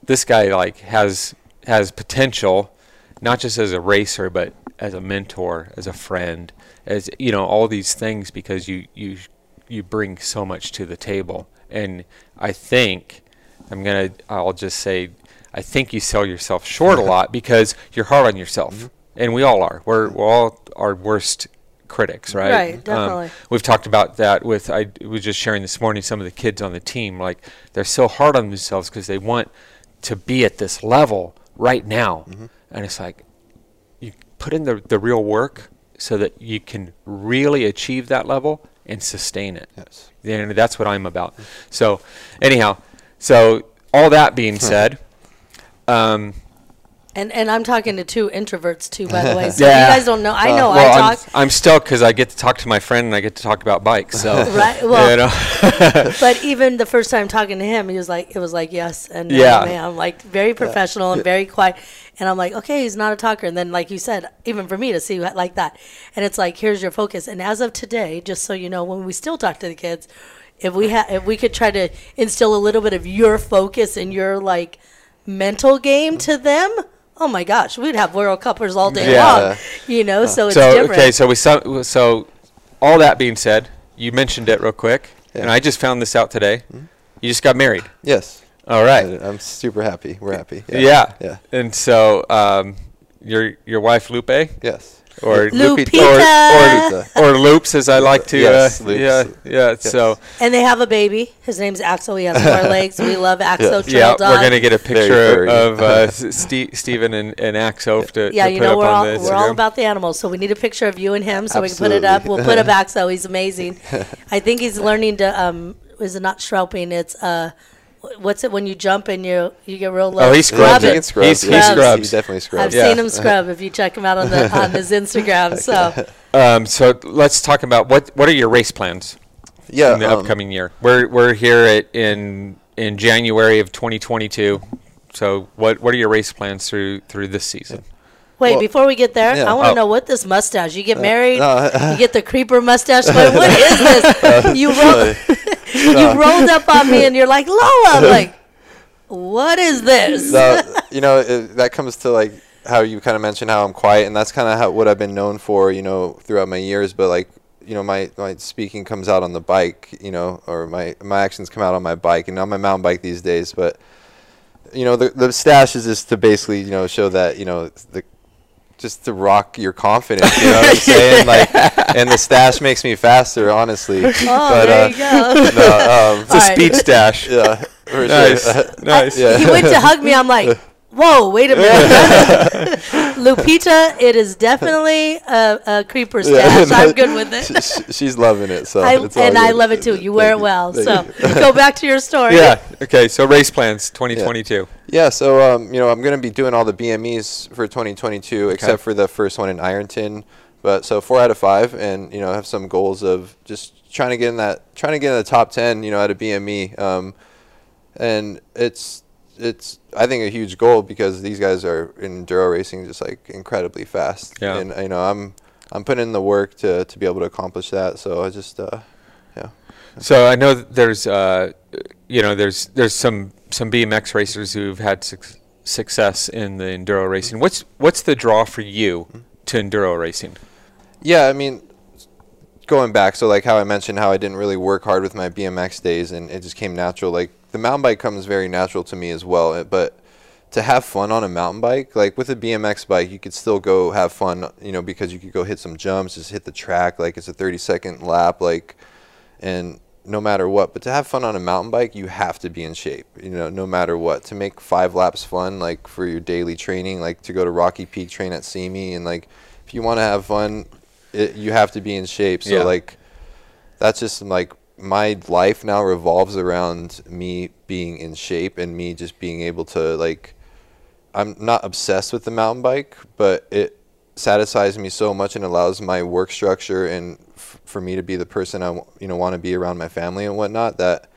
this guy like has has potential, not just as a racer, but as a mentor, as a friend, as you know, all these things because you you you bring so much to the table, and I think I'm gonna I'll just say I think you sell yourself short a lot because you're hard on yourself, mm-hmm. and we all are. We're we're all our worst critics, right? Right, Um, definitely. we've talked about that with I was just sharing this morning some of the kids on the team like they're so hard on themselves because they want to be at this level right now and it's like you put in the, the real work so that you can really achieve that level and sustain it Yes. and that's what i'm about so anyhow so all that being said um, And and I'm talking to two introverts too, by the way. So Yeah. you guys don't know. I uh, know well, I I'm, talk, I'm stoked because I get to talk to my friend and I get to talk about bikes. So, Right, well- know. but even the first time talking to him, he was like, it was like yes and no, Yeah. man. I'm like very professional and very quiet. And I'm like, okay, he's not a talker. And then, like you said, even for me to see like that, and it's like, here's your focus. And as of today, just so you know, when we still talk to the kids, if we had, if we could try to instill a little bit of your focus and your like mental game to them. Oh my gosh, we'd have World Cuppers all day Yeah. long, you know. So it's so different. okay, so we saw, so all that being said, you mentioned it real quick, and I just found this out today. You just got married. Yes. All right. I- I'm super happy. We're happy. Yeah. Yeah. And so um, your your wife Lupe Yes. Or Lupita. or, or, or Loops as I like to Yes, uh, Loops. yeah yeah so And they have a baby. His name's Axel. He has four legs. We love Axel Trail yeah we're gonna get a picture of uh, Ste Steven and, and Axel to, yeah, to you put know up we're all we're all about the animals, so we need a picture of you and him so we can put it up. We'll put up Axel. He's amazing. I think he's learning to um is it not shrouping? It's uh wh- what's it when you jump and you you get real low? Oh, he scrubs Yeah, it. he can scrub. He Yes, scrubs. He definitely scrubs. I've. Yeah. seen him scrub. If you check him out on the on his Instagram, so Um, so let's talk about what what are your race plans Yeah. in the um, upcoming year? We're we're here at, in in January of 2022. So what what are your race plans through through this season? wait Well, before we get there, yeah. I want to Oh. know what this mustache. You get married, no, you get the creeper mustache. Going, what is this? You roll, you rolled up on me and you're like Lola. I'm like, what is this? no, you know, it, that comes to like how you kind of mentioned how I'm quiet, and that's kind of how what I've been known for, you know, throughout my years. But like, you know, my my speaking comes out on the bike, you know, or my my actions come out on my bike, and on my mountain bike these days. But you know, the the stash is just to basically, you know, show that you know the just to rock your confidence. You know what I'm saying? Like, and the stash makes me faster, honestly. Oh, But, there uh, you go. No, um, It's a All right. speed stash. yeah, nice. sure. nice. Yeah. He went to hug me. I'm like, whoa, wait a minute. Lupita, it is definitely a, a creeper stash. no, I'm good with it. she- she- she's loving it. So I, it's and I good. love it too. You wear it well. So go back to your story. Yeah. Okay. So race plans 2022. Yeah, so um, you know, I'm going to be doing all the BMEs for 2022, except for the first one in Ironton. But so four out of five, and you know, have some goals of just trying to get in that, trying to get in the top 10, you know, at a BME. Um, and it's it's I think a huge goal because these guys are in enduro racing just like incredibly fast. Yeah. And you know, I'm I'm putting in the work to to be able to accomplish that. So I just uh, yeah. So I know there's, uh, you know, there's there's some some BMX racers who've had suc success in the enduro racing. What's what's the draw for you to enduro racing? Yeah, I mean, going back, so like how I mentioned how I didn't really work hard with my BMX days and it just came natural. Like the mountain bike comes very natural to me as well, uh, but to have fun on a mountain bike, like with a BMX bike, you could still go have fun, you know, because you could go hit some jumps, just hit the track, like it's a 30 second lap, like, and no matter what. But to have fun on a mountain bike, you have to be in shape, you know, no matter what. To make five laps fun, like for your daily training, like to go to Rocky Peak, train at Simi, and like if you want to have fun, it, you have to be in shape. So Yeah. like, that's just like my life now revolves around me being in shape and me just being able to like. I'm not obsessed with the mountain bike, but it satisfies me so much and allows my work structure and f- for me to be the person I you know want to be around my family and whatnot that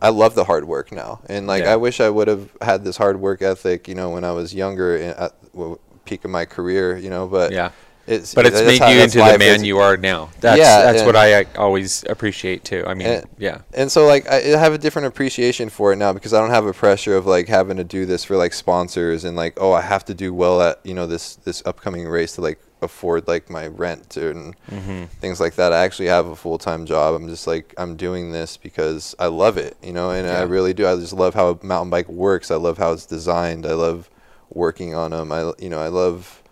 I love the hard work now. And like Yeah. I wish I would have had this hard work ethic, you know, when I was younger eh, at the peak of my career, you know, but Yeah. It's But it's made how- you into the man you are now. That's Yeah, that's what I always appreciate too. I mean, And- yeah. And so like I have a different appreciation for it now because I don't have a pressure of like having to do this for like sponsors and like oh I have to do well at you know this this upcoming race to like afford like my rent and Mm-hmm. things like that. I actually have a full time job. I'm just like I'm doing this because I love it, you know, and I really do. I just love how a mountain bike works. I love how it's designed. I love working on them. I you know I love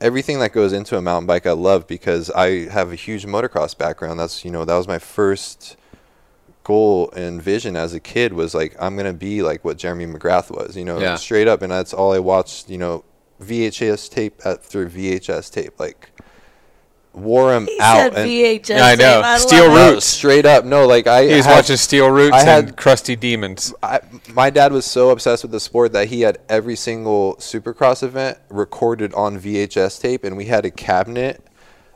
everything that goes into a mountain bike I love because I have a huge motocross background. That's you know that was my first goal and vision as a kid was like I'm gonna be like what Jeremy McGrath was, you know, Yeah. straight up, and that's all I watched. You know, VHS tape after VHS tape, like wore him He out. said and VHS. Yeah, I know. I Steel love it. No, Roots. straight up, no, like I He was had- watching Steel Roots I and had- Crusty Demons. I, my dad was so obsessed with the sport that he had every single supercross event recorded on VHS tape, and we had a cabinet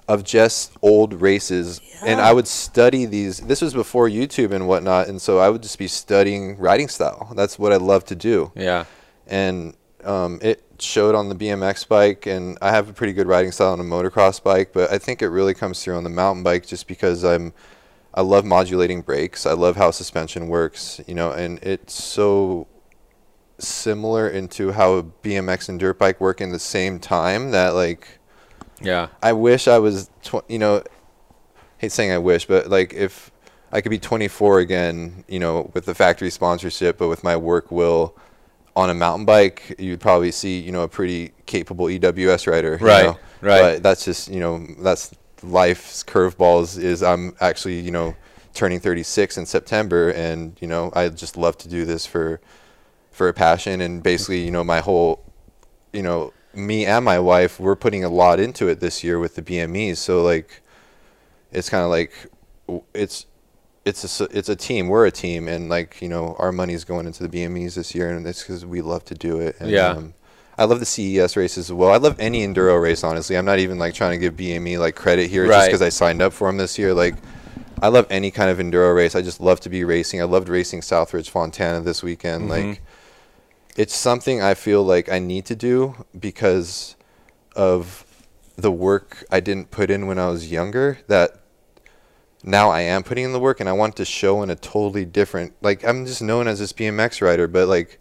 of just old races. And I would study these. This was before YouTube and whatnot, and so I would just be studying riding style. That's what I love to do, Yeah. and um, it showed on the BMX bike. And I have a pretty good riding style on a motocross bike, but I think it really comes through on the mountain bike just because I'm I love modulating brakes. I love how suspension works, you know, and it's so similar into how a BMX and dirt bike work in the same time that like Yeah. I wish I was tw- you know hate saying I wish, but like if I could be 24 again, you know, with the factory sponsorship, but with my work will on a mountain bike, you'd probably see, you know, a pretty capable EWS rider. you Right, know? right. But that's just, you know, that's life's curveballs is I'm actually, you know, turning 36 in September and, you know, I just love to do this for for a passion and basically, you know, my whole you know, me and my wife, we're putting a lot into it this year with the BMEs. So like, it's kind of like, it's, it's a, it's a team. We're a team, and like you know, our money's going into the BMEs this year, and it's because we love to do it. And, Yeah. Um, I love the CES races as well. I love any enduro race. Honestly, I'm not even like trying to give BME like credit here just because I signed up for them this year. Like, I love any kind of enduro race. I just love to be racing. I loved racing Southridge Fontana this weekend. Like, it's something I feel like I need to do because of the work I didn't put in when I was younger that now I am putting in the work and I want to show in a totally different like I'm just known as this BMX rider but like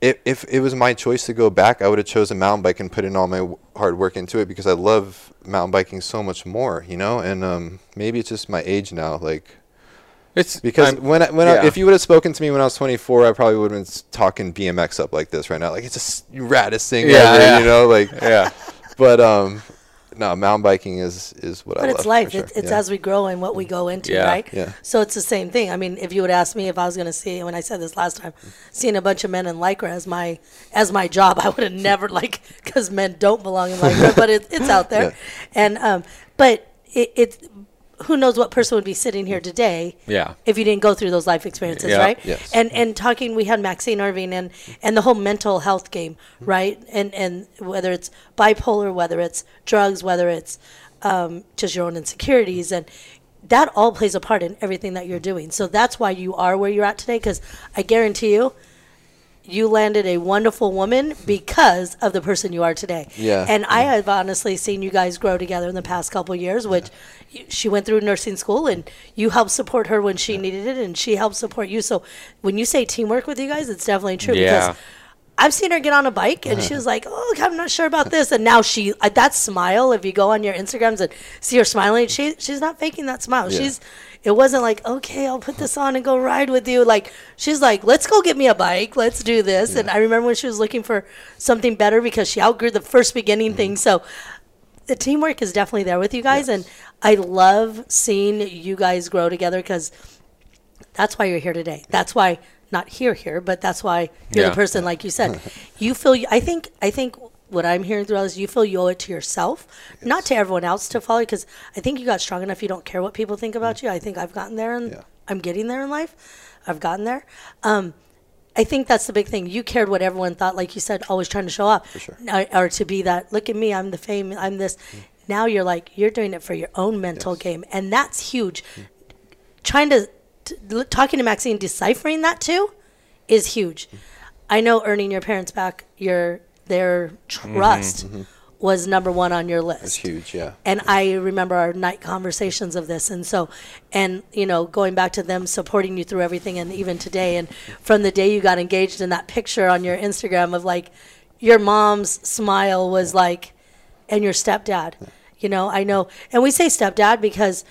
if if it was my choice to go back I would have chosen mountain bike and put in all my hard work into it because I love mountain biking so much more you know and um maybe it's just my age now like It's because I'm- when I, when I, if you would have spoken to me when I was 24, I probably would have been talking BMX up like this right now. Like it's the raddest thing Yeah, ever, yeah. you know. Like, yeah. but um, no, mountain biking is is what I But it's life. sure. It's, it's Yeah. as we grow and what we go into, Yeah. right? Yeah. So it's the same thing. I mean, if you would ask me if I was going to see, when I said this last time, seeing a bunch of men in lycra as my as my job, I would have never like because men don't belong in lycra, but it, it's out there, Yeah. and um, but it, it who knows what person would be sitting here today Yeah. if you didn't go through those life experiences Yeah. right Yes. and and talking we had maxine irving and and the whole mental health game right and and whether it's bipolar whether it's drugs whether it's um, just your own insecurities and that all plays a part in everything that you're doing so that's why you are where you're at today because i guarantee you you landed a wonderful woman because of the person you are today. Yeah. And I have honestly seen you guys grow together in the past couple of years, which you, she went through nursing school and you helped support her when she needed it and she helped support you. So when you say teamwork with you guys, it's definitely true Yeah. because I've seen her get on a bike and she was like, "Oh, I'm not sure about this." And now she uh, that smile. If you go on your Instagrams and see her smiling, she she's not faking that smile. Yeah. She's it wasn't like, "Okay, I'll put this on and go ride with you." Like she's like, "Let's go get me a bike. Let's do this." And I remember when she was looking for something better because she outgrew the first beginning thing. So the teamwork is definitely there with you guys, and I love seeing you guys grow together because that's why you're here today. That's why not here here, but that's why you're Yeah. the person like you said. you feel I think I think what I'm hearing throughout is you feel you owe it to yourself, not to everyone else to follow because I think you got strong enough you don't care what people think about mm. you. I think I've gotten there and Yeah. I'm getting there in life. I've gotten there. Um, I think that's the big thing. You cared what everyone thought, like you said, always trying to show up, sure. or, or to be that. Look at me, I'm the fame, I'm this. Mm. Now you're like you're doing it for your own mental game, and that's huge. Mm. Trying to, to talking to Maxine, deciphering that too, is huge. I know earning your parents back, your their trust mm-hmm, mm-hmm. was number one on your list It's huge. Yeah. and I remember our night conversations of this, and so, and you know, going back to them supporting you through everything, and even today, and from the day you got engaged in that picture on your Instagram of like, your mom's smile was like, and your stepdad, you know, I know, and we say stepdad because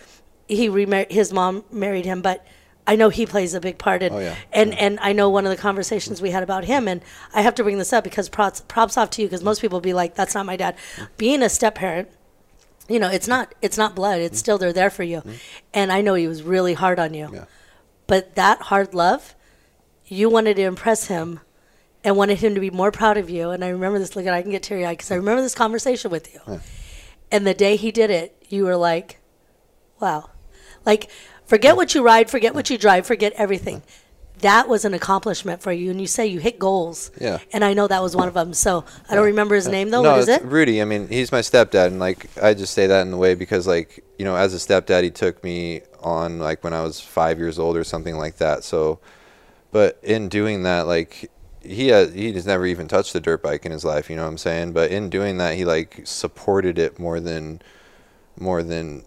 he remar- his mom married him, but I know he plays a big part in, Oh, yeah. and and I know one of the conversations we had about him, and I have to bring this up because props props off to you because most people be like, that's not my dad. Being a step parent you know it's not it's not blood it's mm-hmm. still they're there for you. Mm-hmm. And i know he was really hard on you. Yeah. but that hard love you wanted to impress him and wanted him to be more proud of you. And i remember this look at i can get teary-eyed because i remember this conversation with you. And the day he did it you were like wow. Like forget what you ride forget what you drive forget everything that was an accomplishment for you and you say you hit goals Yeah. and i know that was one of them so i don't remember his name though no, what is it Rudy. I mean, he's my stepdad, and like I just say that in the way because like you know, as a stepdad, he took me on like when I was five years old or something like that. So, but in doing that, like he has, he has never even touched a dirt bike in his life. You know what I'm saying? But in doing that, he like supported it more than more than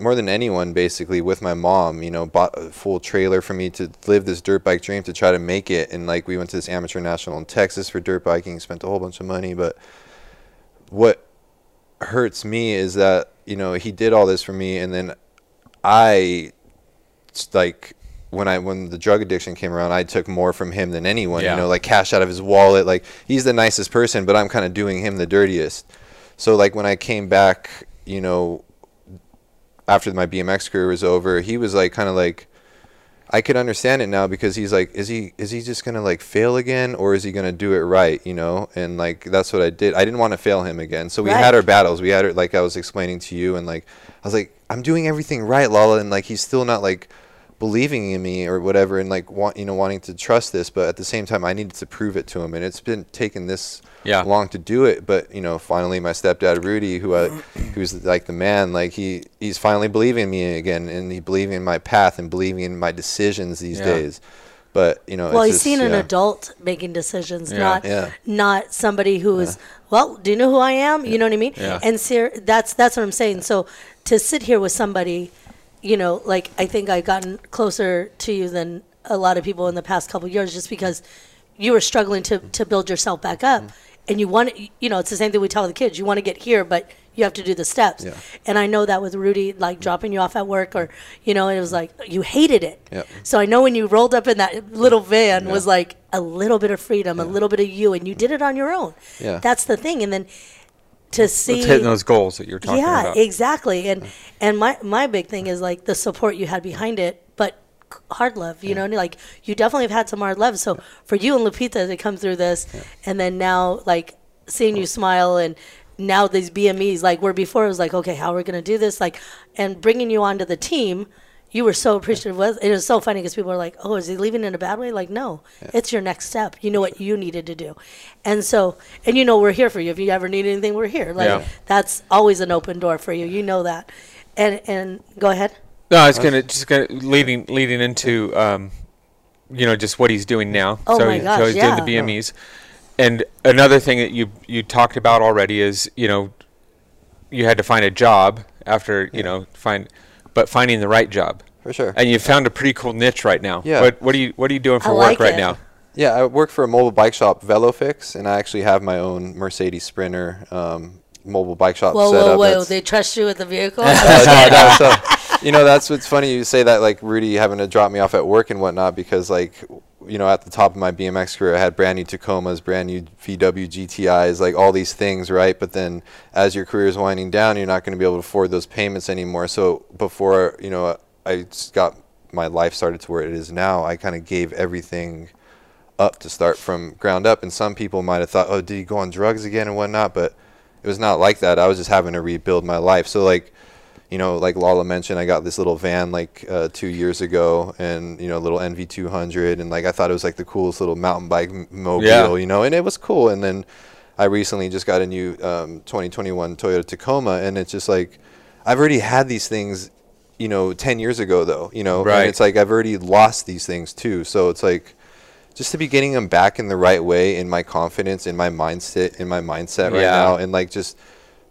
more than anyone basically with my mom you know bought a full trailer for me to live this dirt bike dream to try to make it. And like we went to this amateur national in texas for dirt biking spent a whole bunch of money. But what hurts me is that you know he did all this for me. And then i like when i when the drug addiction came around i took more from him than anyone Yeah. you know like cash out of his wallet. Like he's the nicest person but i'm kind of doing him the dirtiest. So like when i came back you know after my BMX career was over, he was like kind of like I could understand it now because he's like is he is he just going to like fail again or is he going to do it right, you know? And like that's what I did. I didn't want to fail him again. So we Right. had our battles. We had our like I was explaining to you and like I was like I'm doing everything right, Lala and like he's still not like believing in me or whatever and like want you know wanting to trust this but at the same time I needed to prove it to him and it's been taking this Yeah. long to do it but you know finally my stepdad Rudy who I who's like the man like he he's finally believing in me again and he believing in my path and believing in my decisions these Yeah. days but you know Well, it's he's just, seen an adult making decisions, Yeah. not Yeah. not somebody who is. Well, do you know who I am? You know what I mean? Yeah. And ser- that's that's what I'm saying. So to sit here with somebody, you know, like I think I've gotten closer to you than a lot of people in the past couple of years, just because you were struggling to to build yourself back up, Mm-hmm. and you want you know it's the same thing we tell the kids. You want to get here, but you have to do the steps. Yeah. And I know that with Rudy, like dropping you off at work, or you know, it was like you hated it. Yep. So I know when you rolled up in that little van was like a little bit of freedom, a little bit of you, and you did it on your own. Yeah. That's the thing. And then to see It's hitting those goals that you're talking yeah, about. Yeah, exactly. And and my my big thing is like the support you had behind it, but hard love. You know, like you definitely have had some hard love. So for you and Lupita to come through this, and then now like seeing you smile and. Now these BMEs, like where before it was like, okay, how are we gonna do this? Like, and bringing you onto the team, you were so appreciative. of It was so funny because people were like, "Oh, is he leaving in a bad way?" Like, no, it's your next step. You know what you needed to do, and so, and you know we're here for you. If you ever need anything, we're here. Like Yeah. that's always an open door for you. You know that, and and go ahead. No, I was gonna just gonna leading leading into um, you know just what he's doing now. Oh so, my gosh, so he's yeah. doing the BMEs, and another thing that you you talked about already is you know you had to find a job after you know find, but finding the right job. For sure. And you found a pretty cool niche right now. Yeah. What what are you what are you doing for I work like right it. now? Yeah, I work for a mobile bike shop, VeloFix, and I actually have my own Mercedes Sprinter um, mobile bike shop Whoa, set whoa, up. whoa! that's- They trust you with the vehicle. Uh, no, no, so, you know, that's what's funny. You say that like Rudy having to drop me off at work and whatnot because like, you know, at the top of my BMX career, I had brand new Tacomas, brand new VW GTIs, like all these things, right? But then as your career is winding down, you're not going to be able to afford those payments anymore. So before, you know, I got my life started to where it is now, I kind of gave everything up to start from ground up. And some people might have thought, oh, did he go on drugs again and whatnot? But it was not like that. I was just having to rebuild my life. So like, you know, like Lala mentioned, I got this little van like uh, two years ago, and you know, a little NV200, and like I thought it was like the coolest little mountain bike m- mobile, Yeah. you know, and it was cool. And then I recently just got a new um, 2021 Toyota Tacoma, and it's just like I've already had these things, you know, 10 years ago though, you know, Right. and it's like I've already lost these things too. So it's like just to be getting them back in the right way in my confidence in my mindset in my mindset right Yeah. now and like just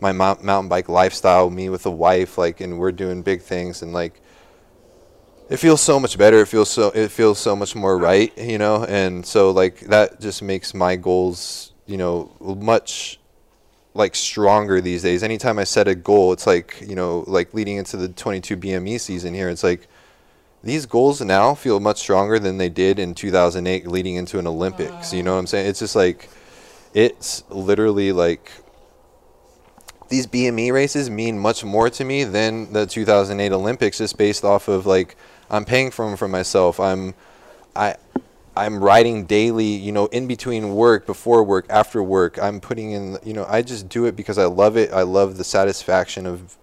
my mount, mountain bike lifestyle me with a wife like and we're doing big things and like it feels so much better it feels so it feels so much more right you know? And so like that just makes my goals you know much like stronger these days. Anytime i set a goal it's like you know like leading into the 22 bme season here it's like these goals now feel much stronger than they did in 2008 leading into an olympics you know what i'm saying? It's just like it's literally like these bme races mean much more to me than the 2008 olympics just based off of like i'm paying for them for myself i'm i i'm riding daily you know in between work before work after work i'm putting in you know i just do it because i love it i love the satisfaction of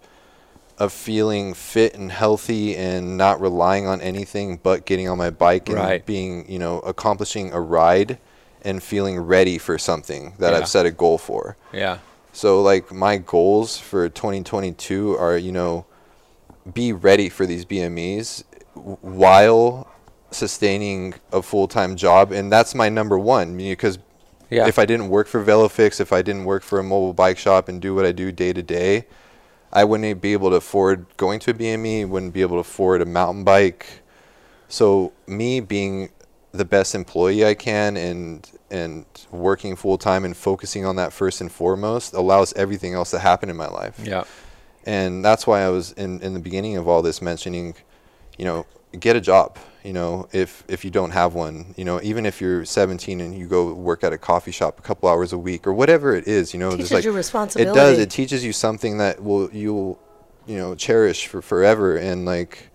of feeling fit and healthy and not relying on anything but getting on my bike and Right. being, you know, accomplishing a ride and feeling ready for something that Yeah. I've set a goal for. Yeah. So like my goals for 2022 are, you know, be ready for these BMEs while sustaining a full-time job and that's my number 1 because Yeah. if I didn't work for VeloFix, if I didn't work for a mobile bike shop and do what I do day to day, I wouldn't be able to afford going to a BME, wouldn't be able to afford a mountain bike. So me being the best employee I can and and working full time and focusing on that first and foremost allows everything else to happen in my life. yeah. And that's why I was in, in the beginning of all this mentioning, you know, get a job. You know, if if you don't have one, you know, even if you're 17 and you go work at a coffee shop a couple hours a week or whatever it is, you know, it Teaches just like you it does. It teaches you something that will you'll you know cherish for forever and like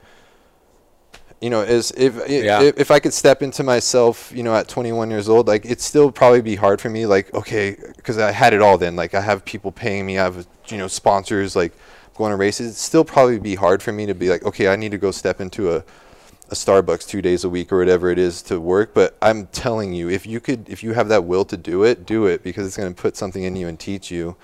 you know as if Yeah. if, if I could step into myself you know at 21 years old like it'd still probably be hard for me like okay because I had it all then like I have people paying me I have you know sponsors like going to races it'd still probably be hard for me to be like okay I need to go step into a a Starbucks two days a week or whatever it is to work. But I'm telling you, if you could, if you have that will to do it, do it because it's going to put something in you and teach you.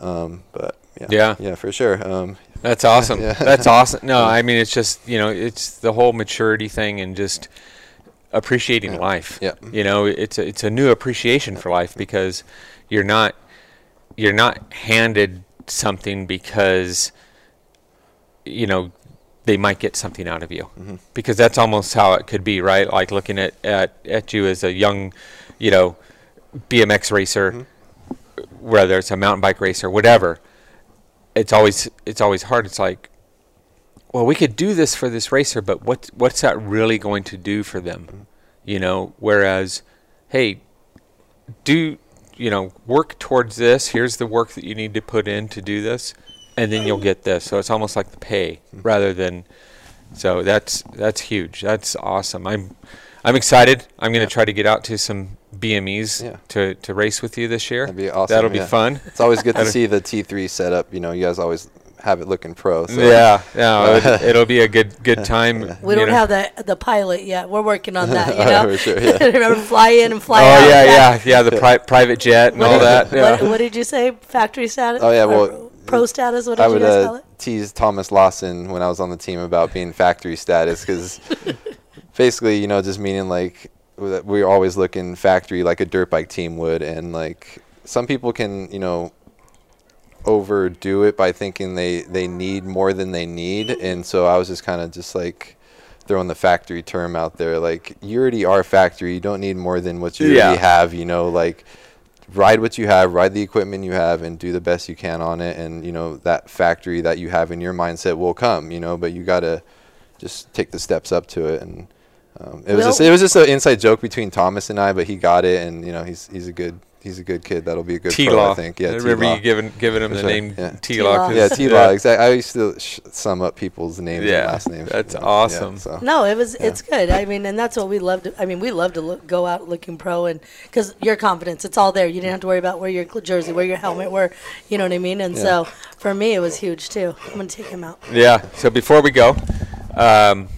Um, but yeah, Yeah. yeah, for sure. Um, That's awesome. Yeah. That's awesome. No, I mean it's just you know it's the whole maturity thing and just appreciating life. Yeah. You know, it's a, it's a new appreciation for life because you're not you're not handed something because you know they might get something out of you mm-hmm. because that's almost how it could be right like looking at, at at you as a young you know BMX racer mm-hmm. whether it's a mountain bike racer whatever it's always it's always hard. It's like, well, we could do this for this racer, but what what's that really going to do for them? You know. Whereas, hey, do you know, work towards this. Here's the work that you need to put in to do this, and then you'll get this. So it's almost like the pay rather than. So that's that's huge. That's awesome. I'm I'm excited. I'm going to try to get out to some BMEs Yeah. to, to race with you this year. That'd be awesome. That'll be fun. It's always good to see the T3 setup. You know, you guys always have it looking pro. So. Yeah, yeah. it, it'll be a good good time. We don't know. have the the pilot yet. We're working on that. You Oh, know, for sure, yeah. remember fly in and fly Oh out. yeah, yeah, yeah. The pri- private jet and What, all did- that. Yeah. what, what did you say? Factory status? Oh, yeah, well, pro status. What did I you would guys call uh, it? tease Thomas Lawson when I was on the team about being factory status because basically, you know, just meaning like that we're always looking factory like a dirt bike team would, and like some people can, you know, overdo it by thinking they they need more than they need, and so I was just kind of just like throwing the factory term out there like you already are factory you don't need more than what you Yeah. already have you know like ride what you have, ride the equipment you have, and do the best you can on it. And you know that factory that you have in your mindset will come. You know, but you gotta just take the steps up to it. And um, it was Well- just it was just an inside joke between Thomas and I, but he got it, and you know he's he's a good he's a good kid. That'll be a good T pro, I think. Yeah, I remember T-Law. you giving giving him For the sure, name yeah. T Law. T-Law. Yeah, T Law. Exactly. I used to sh- sum up people's names Yeah, and last names. that's you know, awesome. Yeah, so. No, it was. It's good. I mean, and that's what we love to. I mean, we love to look, go out looking pro, and because your confidence, it's all there. You didn't have to worry about where your jersey, where your helmet, where, you know what I mean. And Yeah. so for me, it was huge too. I'm gonna take him out. Yeah. So before we go, um,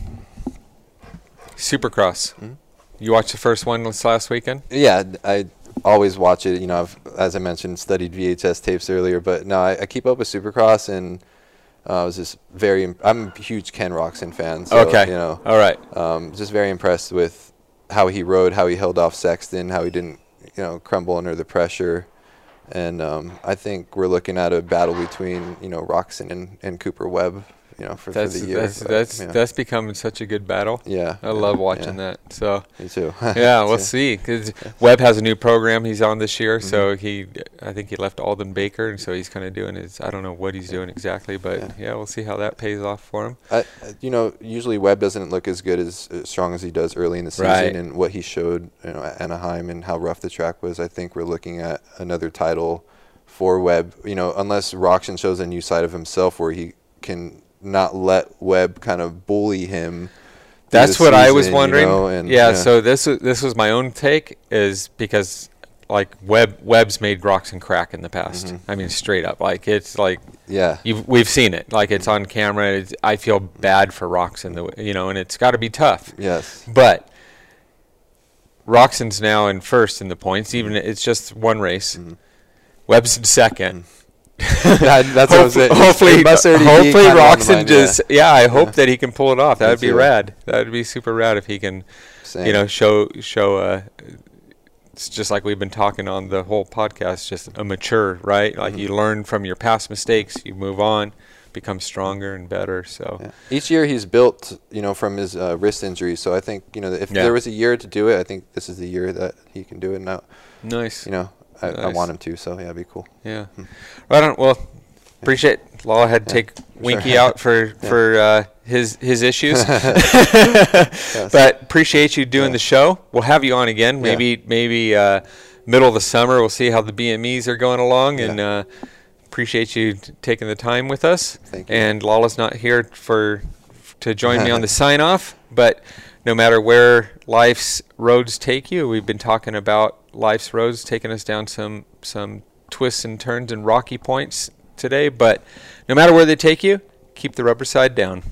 Supercross. Hmm? You watched the first one this last weekend. Yeah, I always watch it. You know, I've, as I mentioned, studied VHS tapes earlier, but no, I, I keep up with Supercross, and uh, I was just very. Im- I'm a huge Ken Roczen fan. So, okay. You know, All right. um, just very impressed with how he rode, how he held off Sexton, how he didn't, you know, crumble under the pressure. And um, I think we're looking at a battle between, you know, Roczen and, and Cooper Webb, you know, for, That's for the year. that's but, that's know, that's becoming such a good battle. yeah. I yeah, love watching yeah, that. So Me too. yeah, we'll see. Because Webb has a new program he's on this year, Mm-hmm. so he, I think he left Aldon Baker, and so he's kind of doing his. I don't know what he's doing exactly, but yeah. Yeah. we'll see how that pays off for him. I- you know, usually Webb doesn't look as good as, as strong as he does early in the season, Right. and what he showed, you know, at Anaheim and how rough the track was. I think we're looking at another title for Webb. You know, unless Roczen shows a new side of himself where he can not let Webb kind of bully him. That's what I was season, you wondering. know, and, yeah, So this was this was my own take is because like Webb Webb's made Groxon crack in the past. Mm-hmm. I mean, straight up, like it's like yeah, we've seen it. Like it's on camera. It's, I feel bad for Roczen, the you know, and it's got to be tough. yes, But Roczen's now in first in the points. Even Mm-hmm. it's just one race. Webb's in second. that, that's what I was saying. hopefully, It must already be hopefully Roczen mind, yeah. just yeah. I hope that he can pull it off. That would be rad. That would be super rad if he can, Same. you know, show show. Uh, it's just like we've been talking on the whole podcast. Just a mature, right? Like Mm-hmm. you learn from your past mistakes, you move on, become stronger and better. So Yeah. Each year he's built, you know, from his uh, wrist injury. So I think, you know, if Yeah. there was a year to do it, I think this is the year that he can do it. Now, nice. you know, I, I want him to. So yeah, it'd be cool. Yeah. Right on. Well, appreciate Lala had to Yeah, take Winky sure. out for Yeah. for uh, his his issues. but appreciate you doing Yeah. the show. We'll have you on again. Maybe maybe uh, middle of the summer. We'll see how the BMEs are going along, and uh, appreciate you taking the time with us. Thank you. And Lala's not here for to join me on the sign off, but no matter where life's roads take you, we've been talking about life's roads taking us down some some twists and turns and rocky points today. But no matter where they take you, keep the rubber side down.